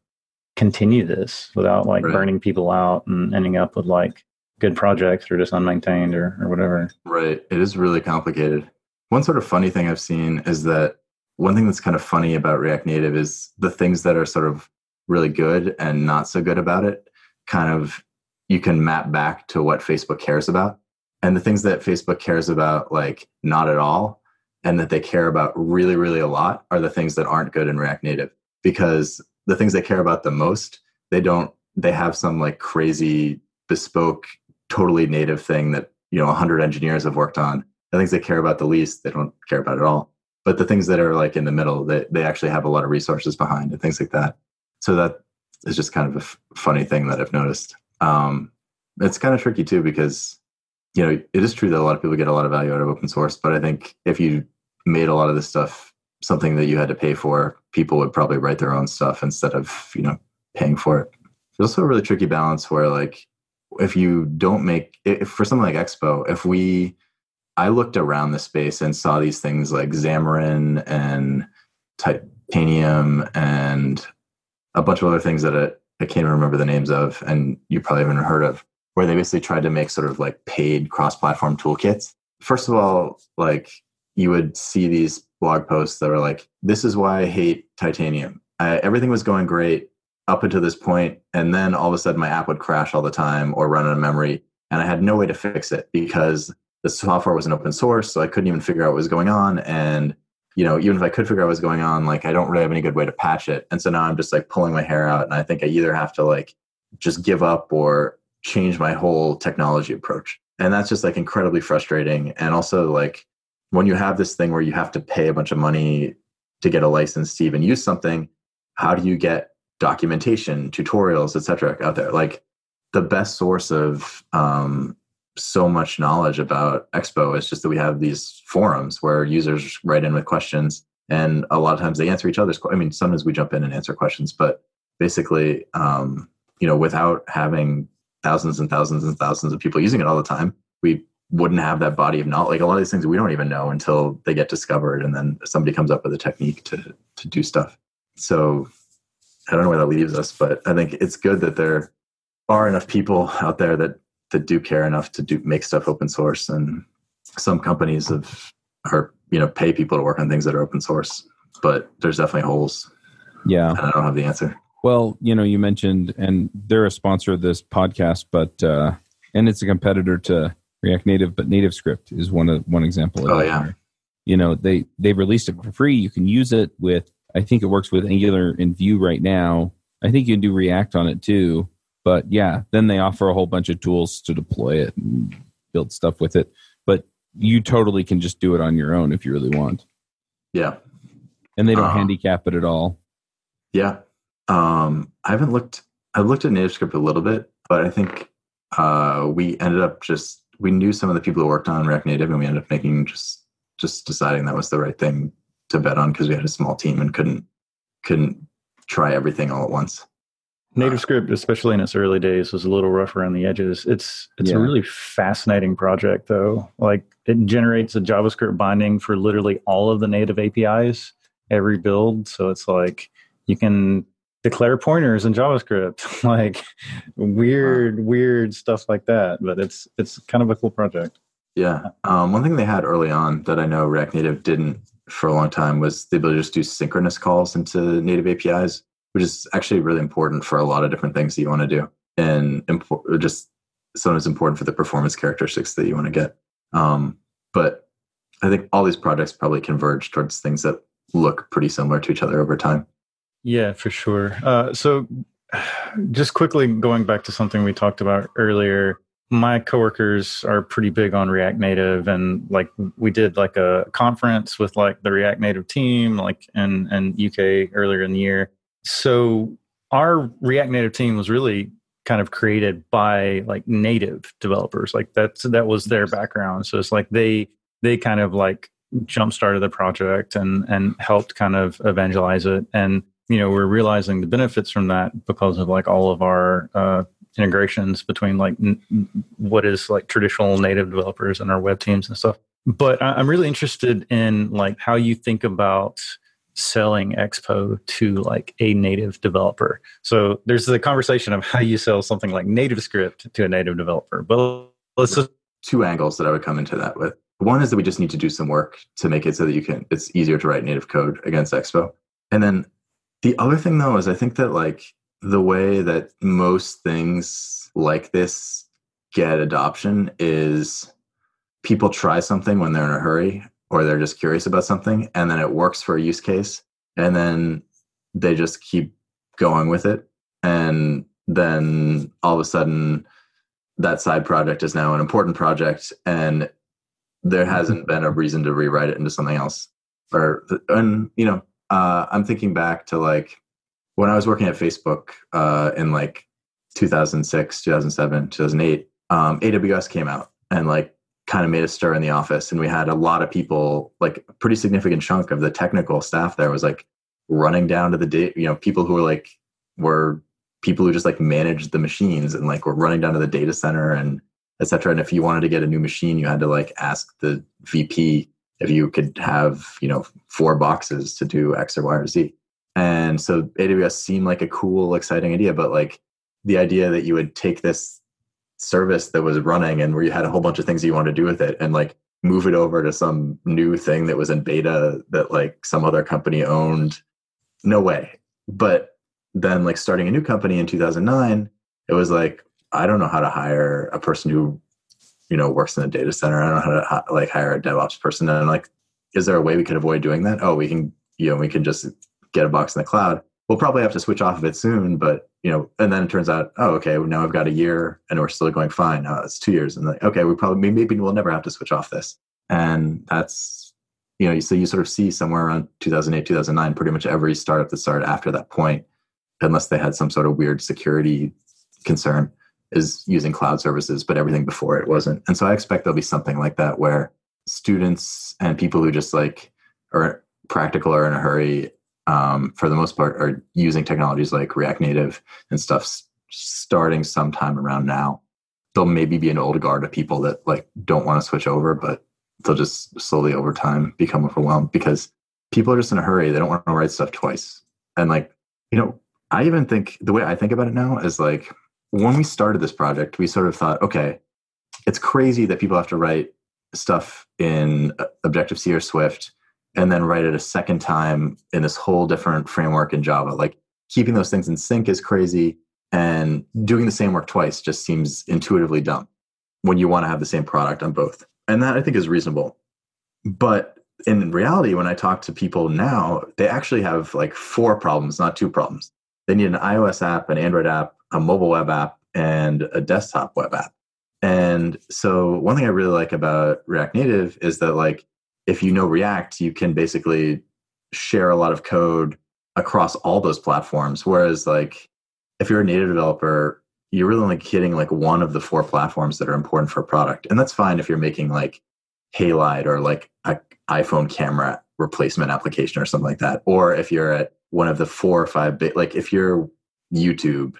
continue this without like right. burning people out and ending up with like good projects or just unmaintained or, or whatever. Right. It is really complicated. One sort of funny thing I've seen is that one thing that's kind of funny about React Native is the things that are sort of really good and not so good about it kind of you can map back to what Facebook cares about. And the things that Facebook cares about, like not at all, and that they care about really, really a lot are the things that aren't good in React Native. Because the things they care about the most, they don't, they have some like crazy bespoke, totally native thing that, you know, 100 engineers have worked on. The things they care about the least, they don't care about at all but the things that are like in the middle that they actually have a lot of resources behind and things like that. So that is just kind of a f- funny thing that i've noticed. Um, it's kind of tricky too because you know it is true that a lot of people get a lot of value out of open source but i think if you made a lot of this stuff something that you had to pay for people would probably write their own stuff instead of you know paying for it. There's also a really tricky balance where like if you don't make if for something like expo if we I looked around the space and saw these things like Xamarin and Titanium and a bunch of other things that I, I can't even remember the names of, and you probably haven't heard of, where they basically tried to make sort of like paid cross-platform toolkits. First of all, like you would see these blog posts that were like, "This is why I hate Titanium. I, everything was going great up until this point, and then all of a sudden my app would crash all the time or run out of memory, and I had no way to fix it because the software was an open source, so I couldn't even figure out what was going on. And you know, even if I could figure out what was going on, like I don't really have any good way to patch it. And so now I'm just like pulling my hair out, and I think I either have to like just give up or change my whole technology approach. And that's just like incredibly frustrating. And also like when you have this thing where you have to pay a bunch of money to get a license to even use something, how do you get documentation, tutorials, etc. out there? Like the best source of um, so much knowledge about Expo It's just that we have these forums where users write in with questions, and a lot of times they answer each other's. I mean, sometimes we jump in and answer questions, but basically, um, you know, without having thousands and thousands and thousands of people using it all the time, we wouldn't have that body of knowledge. Like a lot of these things we don't even know until they get discovered, and then somebody comes up with a technique to to do stuff. So I don't know where that leaves us, but I think it's good that there are enough people out there that that do care enough to do make stuff open source. And some companies have are you know pay people to work on things that are open source but there's definitely holes. Yeah. I don't have the answer. Well you know you mentioned and they're a sponsor of this podcast but uh and it's a competitor to react native but nativescript is one of one example oh yeah. You know they they've released it for free. You can use it with i think it works with angular and vue right now. I think you can do react on it too but yeah, then they offer a whole bunch of tools to deploy it and build stuff with it. But you totally can just do it on your own if you really want. Yeah. And they don't uh, handicap it at all. Yeah. Um, I haven't looked, I've looked at NativeScript a little bit, but I think uh, we ended up just, we knew some of the people who worked on React Native and we ended up making just, just deciding that was the right thing to bet on because we had a small team and couldn't, couldn't try everything all at once. NativeScript, especially in its early days, was a little rough around the edges. It's it's yeah. a really fascinating project, though. Like it generates a JavaScript binding for literally all of the native APIs every build. So it's like you can declare pointers in JavaScript, like weird, wow. weird stuff like that. But it's it's kind of a cool project. Yeah. Um, one thing they had early on that I know React Native didn't for a long time was the ability to just do synchronous calls into native APIs which is actually really important for a lot of different things that you want to do. And import, just sometimes important for the performance characteristics that you want to get. Um, but i think all these projects probably converge towards things that look pretty similar to each other over time. Yeah for sure. Uh, so just quickly going back to something we talked about earlier my coworkers are pretty big on react native and like we did like a conference with like the react native team like in, in uk earlier in the year so our React Native team was really kind of created by like native developers. Like that's that was their background. So it's like they they kind of like jump started the project and and helped kind of evangelize it. And you know we're realizing the benefits from that because of like all of our uh, integrations between like n- what is like traditional native developers and our web teams and stuff. But I'm really interested in like how you think about selling Expo to like a native developer. So there's the conversation of how you sell something like native script to a native developer. But let's just two angles that I would come into that with. One is that we just need to do some work to make it so that you can it's easier to write native code against Expo. And then the other thing though is I think that like the way that most things like this get adoption is people try something when they're in a hurry or they're just curious about something and then it works for a use case and then they just keep going with it and then all of a sudden that side project is now an important project and there mm-hmm. hasn't been a reason to rewrite it into something else or and you know uh, i'm thinking back to like when i was working at facebook uh, in like 2006 2007 2008 um, aws came out and like kind of made a stir in the office and we had a lot of people like a pretty significant chunk of the technical staff there was like running down to the data you know people who were like were people who just like managed the machines and like were running down to the data center and etc. And if you wanted to get a new machine, you had to like ask the VP if you could have you know four boxes to do X or Y or Z. And so AWS seemed like a cool, exciting idea, but like the idea that you would take this service that was running and where you had a whole bunch of things you wanted to do with it and like move it over to some new thing that was in beta that like some other company owned. No way. But then like starting a new company in 2009 it was like i don't know how to hire a person who you know works in a data center. I don't know how to like hire a devops person. And like is there a way we could avoid doing that? Oh we can you know we can just get a box in the cloud. We'll probably have to switch off of it soon but you know, and then it turns out, oh, okay, well, now I've got a year and we're still going fine. Now it's two years. And like, okay, we probably, maybe we'll never have to switch off this. And that's, you know, so you sort of see somewhere around 2008, 2009, pretty much every startup that started after that point, unless they had some sort of weird security concern, is using cloud services, but everything before it wasn't. And so I expect there'll be something like that where students and people who just like are practical or in a hurry um, for the most part, are using technologies like React Native and stuff starting sometime around now. There'll maybe be an old guard of people that like don't want to switch over, but they'll just slowly over time become overwhelmed because people are just in a hurry. They don't want to write stuff twice. And like, you know, I even think the way I think about it now is like when we started this project, we sort of thought, okay, it's crazy that people have to write stuff in Objective C or Swift and then write it a second time in this whole different framework in Java. Like keeping those things in sync is crazy, and doing the same work twice just seems intuitively dumb when you want to have the same product on both. And that I think is reasonable. But in reality, when I talk to people now, they actually have like four problems, not two problems. They need an iOS app, an Android app, a mobile web app, and a desktop web app. And so one thing I really like about React Native is that like if you know React, you can basically share a lot of code across all those platforms. Whereas, like, if you're a native developer, you're really only hitting like one of the four platforms that are important for a product. And that's fine if you're making like Halide or like an iPhone camera replacement application or something like that. Or if you're at one of the four or five big, like if you're YouTube,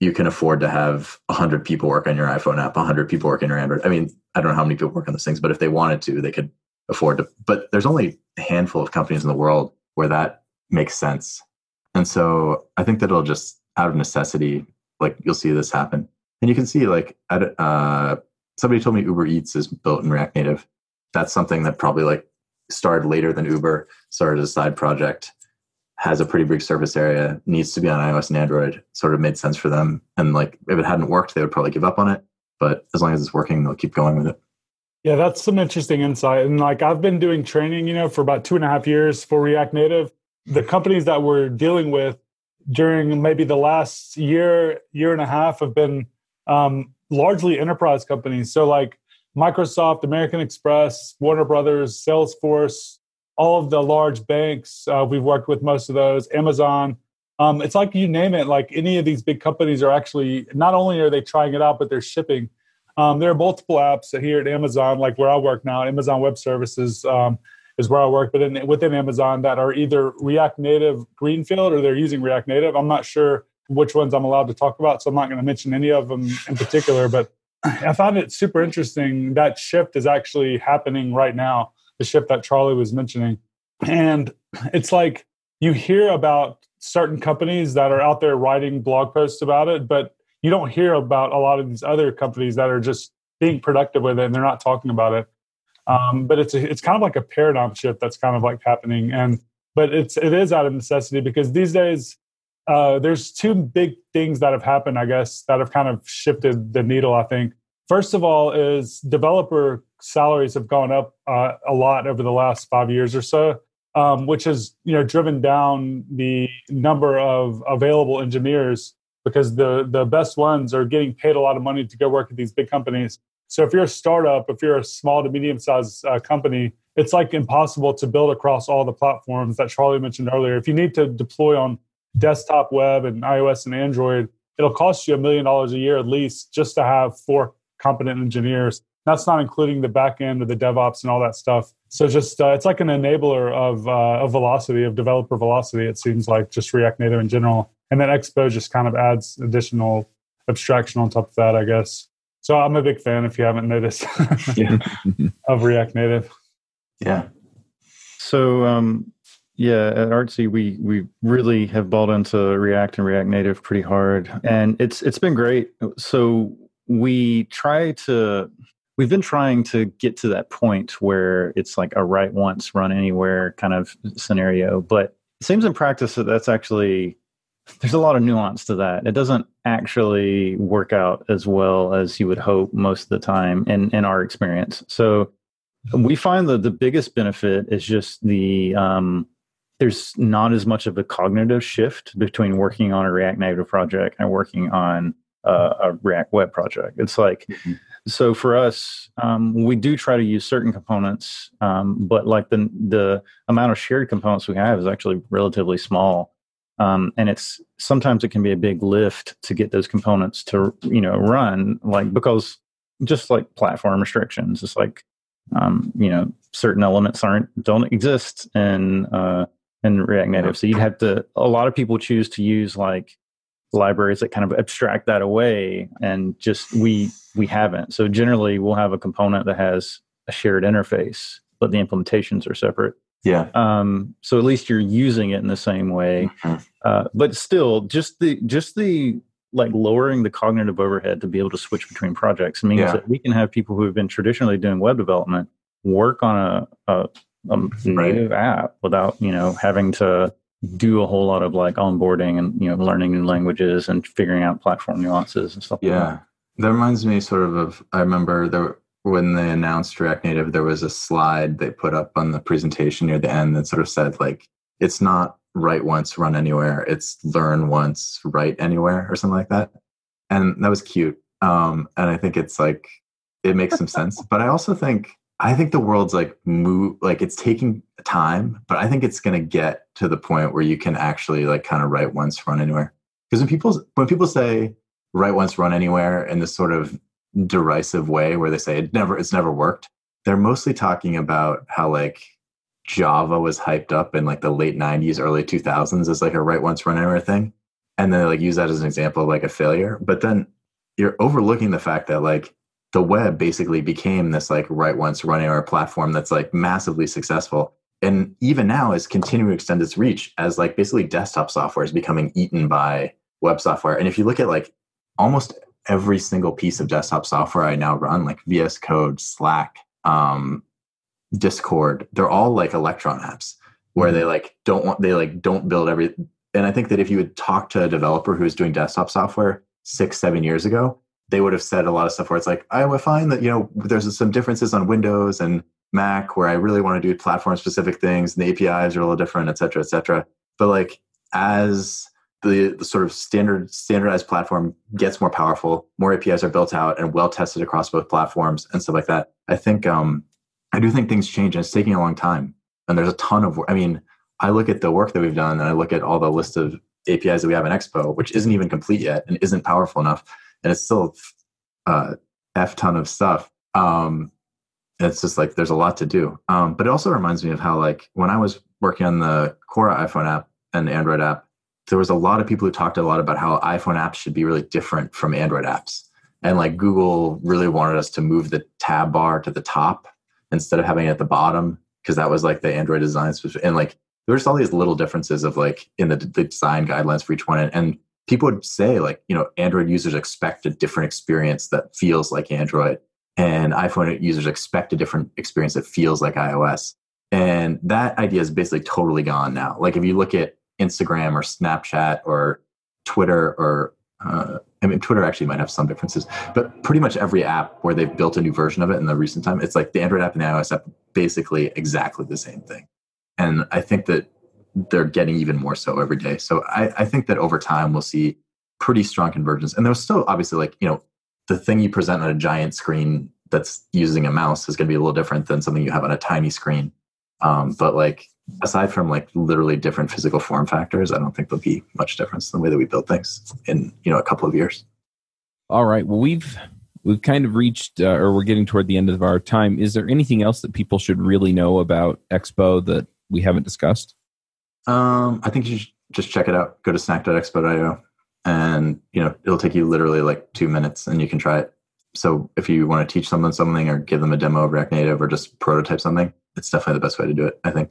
you can afford to have 100 people work on your iPhone app, 100 people work on your Android. I mean, I don't know how many people work on those things, but if they wanted to, they could afford to. But there's only a handful of companies in the world where that makes sense. And so I think that it'll just out of necessity, like you'll see this happen. And you can see like at, uh, somebody told me Uber Eats is built in React Native. That's something that probably like started later than Uber, started as a side project, has a pretty big surface area, needs to be on iOS and Android. Sort of made sense for them. And like if it hadn't worked, they would probably give up on it. But as long as it's working, they'll keep going with it. Yeah, that's some interesting insight. And like I've been doing training, you know, for about two and a half years for React Native. The companies that we're dealing with during maybe the last year, year and a half have been um, largely enterprise companies. So like Microsoft, American Express, Warner Brothers, Salesforce, all of the large banks. Uh, we've worked with most of those. Amazon. Um, it's like you name it. Like any of these big companies are actually not only are they trying it out, but they're shipping. Um, there are multiple apps here at Amazon, like where I work now. Amazon Web Services um, is where I work, but in, within Amazon that are either React Native Greenfield or they're using React Native. I'm not sure which ones I'm allowed to talk about, so I'm not going to mention any of them in particular. But I found it super interesting. That shift is actually happening right now. The shift that Charlie was mentioning, and it's like you hear about certain companies that are out there writing blog posts about it, but you don't hear about a lot of these other companies that are just being productive with it and they're not talking about it. Um, but it's a, it's kind of like a paradigm shift that's kind of like happening, and but it's it is out of necessity because these days uh, there's two big things that have happened, I guess, that have kind of shifted the needle. I think first of all is developer salaries have gone up uh, a lot over the last five years or so, um, which has you know driven down the number of available engineers because the the best ones are getting paid a lot of money to go work at these big companies. So if you're a startup, if you're a small to medium sized uh, company, it's like impossible to build across all the platforms that Charlie mentioned earlier. If you need to deploy on desktop, web, and iOS and Android, it'll cost you a million dollars a year at least just to have four competent engineers. That's not including the back end of the DevOps and all that stuff. So just uh, it's like an enabler of uh, of velocity of developer velocity. It seems like just React Native in general and then Expo just kind of adds additional abstraction on top of that, I guess. So I'm a big fan. If you haven't noticed, of React Native. Yeah. So um, yeah, at Artsy, we we really have bought into React and React Native pretty hard, and it's it's been great. So we try to we've been trying to get to that point where it's like a write once, run anywhere kind of scenario, but it seems in practice that that's actually there's a lot of nuance to that. It doesn't actually work out as well as you would hope most of the time in in our experience. So we find that the biggest benefit is just the um, there's not as much of a cognitive shift between working on a React Native project and working on uh, a React Web project. It's like, mm-hmm. so for us, um, we do try to use certain components, um, but like the the amount of shared components we have is actually relatively small. Um, and it's sometimes it can be a big lift to get those components to you know run like because just like platform restrictions it's like um, you know certain elements aren't don't exist in uh, in React Native. So you'd have to, a lot of people choose to use like libraries that kind of abstract that away and just we we haven't. So generally we'll have a component that has a shared interface but the implementations are separate yeah um so at least you're using it in the same way mm-hmm. uh, but still just the just the like lowering the cognitive overhead to be able to switch between projects means yeah. that we can have people who have been traditionally doing web development work on a, a a native right. app without you know having to do a whole lot of like onboarding and you know learning new languages and figuring out platform nuances and stuff. Yeah, like that. that reminds me sort of of I remember there when they announced React Native, there was a slide they put up on the presentation near the end that sort of said like it's not write once, run anywhere. It's learn once, write anywhere, or something like that. And that was cute. Um, and I think it's like it makes some sense. But I also think I think the world's like move like it's taking time, but I think it's going to get to the point where you can actually like kind of write once, run anywhere. Because when people when people say write once, run anywhere in this sort of derisive way where they say it never it's never worked, they're mostly talking about how like Java was hyped up in like the late 90s, early 2000s as like a write once, run anywhere thing. And then they like use that as an example of like a failure. But then you're overlooking the fact that like the web basically became this like write once running our platform that's like massively successful and even now is continuing to extend its reach as like basically desktop software is becoming eaten by web software and if you look at like almost every single piece of desktop software i now run like vs code slack um, discord they're all like electron apps where they like don't want they like don't build every and i think that if you would talk to a developer who's doing desktop software six seven years ago they would have said a lot of stuff where it's like, I would find that, you know, there's some differences on Windows and Mac where I really want to do platform specific things and the APIs are a little different, et cetera, et cetera. But like as the, the sort of standard standardized platform gets more powerful, more APIs are built out and well tested across both platforms and stuff like that. I think um, I do think things change and it's taking a long time. And there's a ton of. I mean, I look at the work that we've done and I look at all the list of APIs that we have in Expo, which isn't even complete yet and isn't powerful enough and it's still uh, f ton of stuff. Um, it's just like there's a lot to do. Um, but it also reminds me of how like when I was working on the Quora iPhone app and Android app, there was a lot of people who talked a lot about how iPhone apps should be really different from Android apps. And like Google really wanted us to move the tab bar to the top instead of having it at the bottom because that was like the Android design. And like there's all these little differences of like in the, the design guidelines for each one. And, and people would say like you know android users expect a different experience that feels like android and iphone users expect a different experience that feels like ios and that idea is basically totally gone now like if you look at instagram or snapchat or twitter or uh, I mean, Twitter actually might have some differences, but pretty much every app where they've built a new version of it in the recent time, it's like the Android app and the iOS app, basically exactly the same thing. And I think that they're getting even more so every day. So I, I think that over time we'll see pretty strong convergence. And there's still obviously like, you know, the thing you present on a giant screen that's using a mouse is going to be a little different than something you have on a tiny screen. Um, but like aside from like literally different physical form factors, I don't think there'll be much difference in the way that we build things in you know a couple of years. All right. Well, we've we've kind of reached uh, or we're getting toward the end of our time. Is there anything else that people should really know about Expo that we haven't discussed? Um, I think you should just check it out. Go to snack.expo.io and you know it'll take you literally like two minutes and you can try it. So if you want to teach someone something or give them a demo of React Native or just prototype something, it's definitely the best way to do it. I think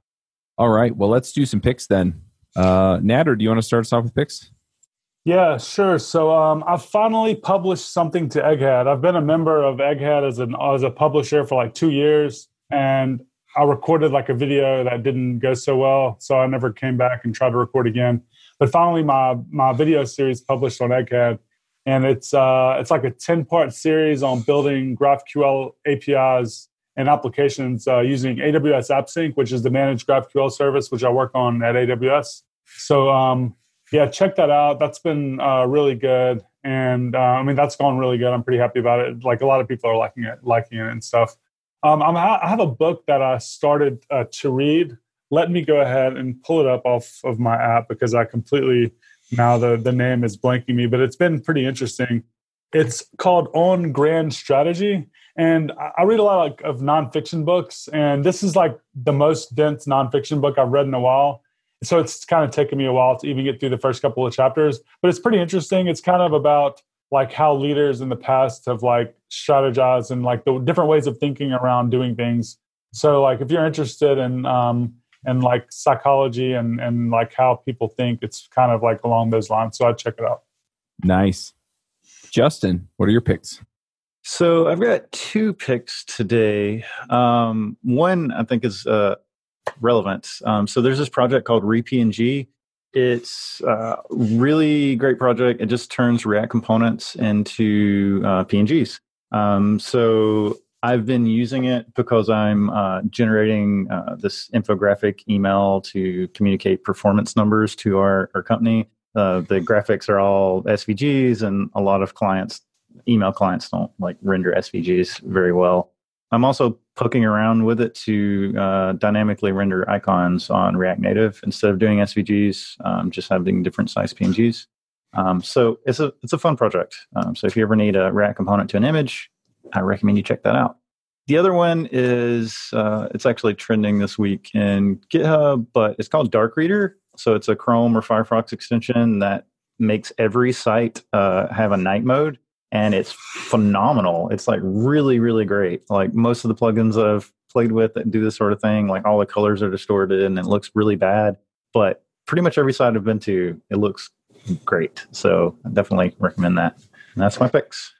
All right, well, let's do some picks then. Uh, Nader, do you want to start us off with picks? Yeah, sure. So um, I finally published something to Egghead. I've been a member of Egghead as an as a publisher for like two years, and I recorded like a video that didn't go so well, so I never came back and tried to record again. But finally, my my video series published on Egghead, and it's uh, it's like a ten part series on building GraphQL APIs and applications uh, using AWS AppSync, which is the managed GraphQL service, which I work on at AWS. So, um, yeah, check that out. That's been uh, really good, and uh, I mean that's gone really good. I'm pretty happy about it. Like a lot of people are liking it, liking it and stuff. Um, I have a book that I started uh, to read. Let me go ahead and pull it up off of my app because I completely now the the name is blanking me, but it's been pretty interesting. It's called On Grand Strategy, and I read a lot of, nonfiction books, and this is like the most dense nonfiction book I've read in a while. So it's kind of taken me a while to even get through the first couple of chapters, but it's pretty interesting. It's kind of about like how leaders in the past have like strategized and like the different ways of thinking around doing things. So like if you're interested in um and like psychology and and like how people think, it's kind of like along those lines. So I'd check it out. Nice. Justin, what are your picks? So I've got two picks today. Um, one I think is uh, relevant. Um, so there's this project called RePNG. It's a really great project. It just turns React components into uh, PNGs. Um, so I've been using it because I'm uh, generating uh, this infographic email to communicate performance numbers to our, our company. Uh, the graphics are all SVGs, and a lot of clients email clients don't like render SVGs very well. I'm also poking around with it to uh, dynamically render icons on React Native instead of doing SVGs, um, just having different size PNGs. Um, so it's a it's a fun project. Um, so if you ever need a React component to an image, I recommend you check that out. The other one is uh, it's actually trending this week in GitHub, but it's called Dark Reader. So it's a Chrome or Firefox extension that makes every site uh, have a night mode and it's phenomenal. It's like really, really great. Like most of the plugins I've played with that do this sort of thing, like all the colors are distorted and it looks really bad. But pretty much every site I've been to, it looks great. So I definitely recommend that. And that's my picks.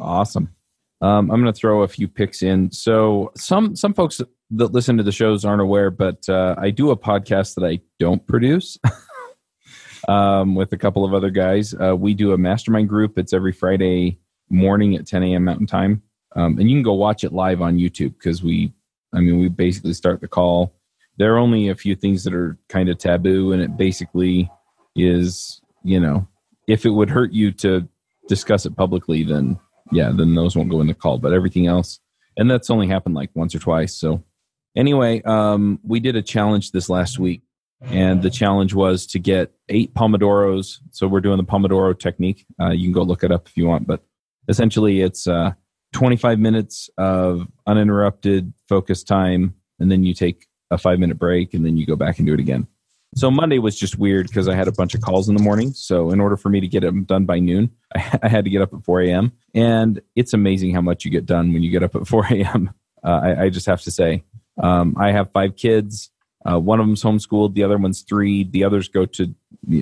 Awesome. Um, I'm going to throw a few picks in. So some some folks that listen to the shows aren't aware, but uh, I do a podcast that I don't produce. um, with a couple of other guys. Uh, we do a mastermind group. It's every Friday morning at 10 a.m. Mountain Time, um, and you can go watch it live on YouTube because we, I mean, we basically start the call. There are only a few things that are kind of taboo, and it basically is, you know, if it would hurt you to discuss it publicly, then yeah, then those won't go in the call. But everything else, and that's only happened like once or twice. So anyway, um, we did a challenge this last week and the challenge was to get eight pomodoros. So we're doing the pomodoro technique. Uh, you can go look it up if you want but essentially it's uh, 25 minutes of uninterrupted focus time and then you take a five minute break and then you go back and do it again. So monday was just weird because i had a bunch of calls in the morning. So in order for me to get them done by noon i had to get up at 4 a.m and it's amazing how much you get done when you get up at 4 a.m uh, I, I, just have to say um, i have five kids uh, one of them's homeschooled, the other one's three, the others go to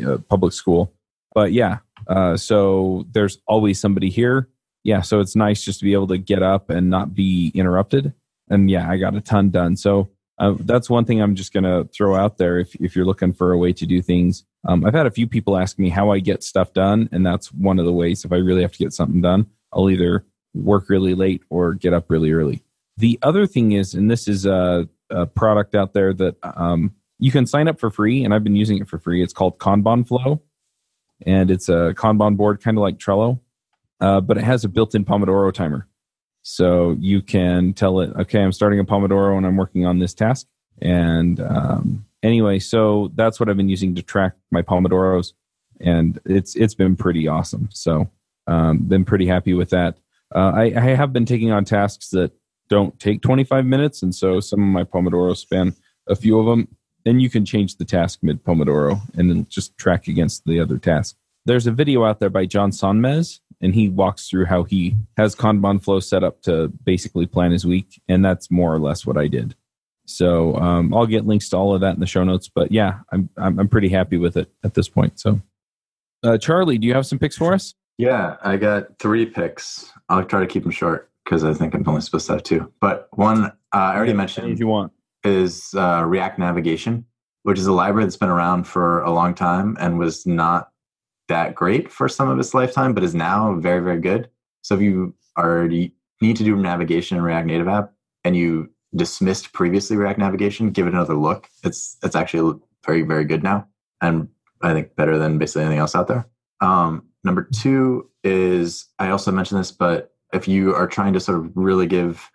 uh, public school. But yeah, uh, so there's always somebody here. yeah, so it's nice just to be able to get up and not be interrupted. And yeah, I got a ton done. So uh, that's one thing I'm just going to throw out there if, if you're looking for a way to do things. Um, I've had a few people ask me how I get stuff done, and that's one of the ways. If I really have to get something done, I'll either work really late or get up really early. The other thing is, and this is a, a product out there that um, you can sign up for free, and I've been using it for free. It's called Kanban Flow, and it's a Kanban board, kind of like Trello, uh, but it has a built in Pomodoro timer. So you can tell it, okay, I'm starting a Pomodoro and I'm working on this task. And um, anyway, so that's what I've been using to track my Pomodoros, and it's it's been pretty awesome. So um, been pretty happy with that. Uh, I, I have been taking on tasks that don't take 25 minutes, and so some of my Pomodoro span a few of them. Then you can change the task mid Pomodoro and then just track against the other task. There's a video out there by John Sonmez and he walks through how he has Kanban flow set up to basically plan his week, and that's more or less what I did. So um, I'll get links to all of that in the show notes. But yeah, I'm I'm, I'm pretty happy with it at this point. So, uh, Charlie, do you have some picks for us? Yeah, I got three picks. I'll try to keep them short because I think I'm only supposed to have two. But one uh, I already mentioned if you want is uh, React Navigation, which is a library that's been around for a long time and was not that great for some of its lifetime, but is now very, very good. So if you already need to do navigation in React Native app and you dismissed previously React Navigation, give it another look. It's it's actually very, very good now. And I think better than basically anything else out there. Um, number two is I also mentioned this, but if you are trying to sort of really give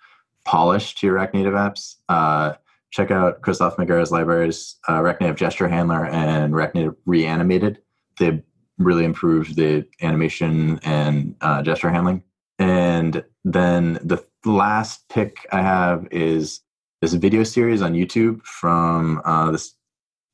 polish to your React Native apps, uh, check out Krzysztof Magiera's libraries, uh, React Native Gesture Handler and React Native Reanimated. They really improved the animation and uh, gesture handling. And then the last pick I have is this video series on YouTube from uh, this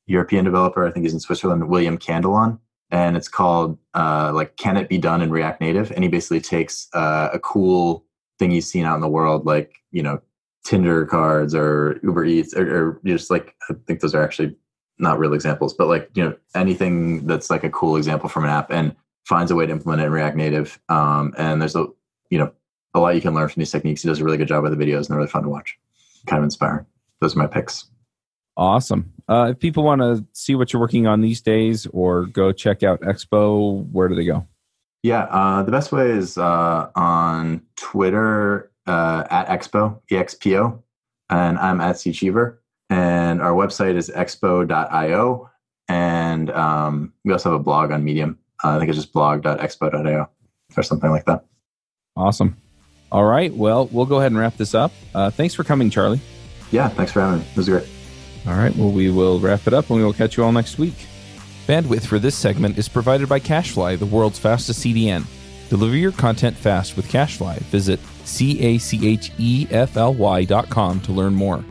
European developer. I think he's in Switzerland, William Candillon, and it's called uh, like "Can It Be Done in React Native?" And he basically takes uh, a cool thing he's seen out in the world, like you know Tinder cards or Uber Eats, or, or just like I think those are actually not real examples, but like you know anything that's like a cool example from an app and finds a way to implement it in React Native. Um, and there's a you know a lot you can learn from these techniques. He does a really good job with the videos, and they're really fun to watch. Kind of inspiring. Those are my picks. Awesome. Uh, if people want to see what you're working on these days or go check out Expo, where do they go? Yeah, uh, the best way is uh, on Twitter uh, at Expo, EXPO, and I'm at C Cheever. And our website is expo.io and um, we also have a blog on medium. Uh, i think it's just blog.expo.io or something like that. Awesome. All right well we'll go ahead and wrap this up. Uh, thanks for coming charlie. Yeah thanks for having me. It was great all right well we will wrap it up and we will catch you all next week. Bandwidth for this segment is provided by cachefly the world's fastest cdn deliver your content fast with cachefly visit c-a-c-h-e-f-l-y.com to learn more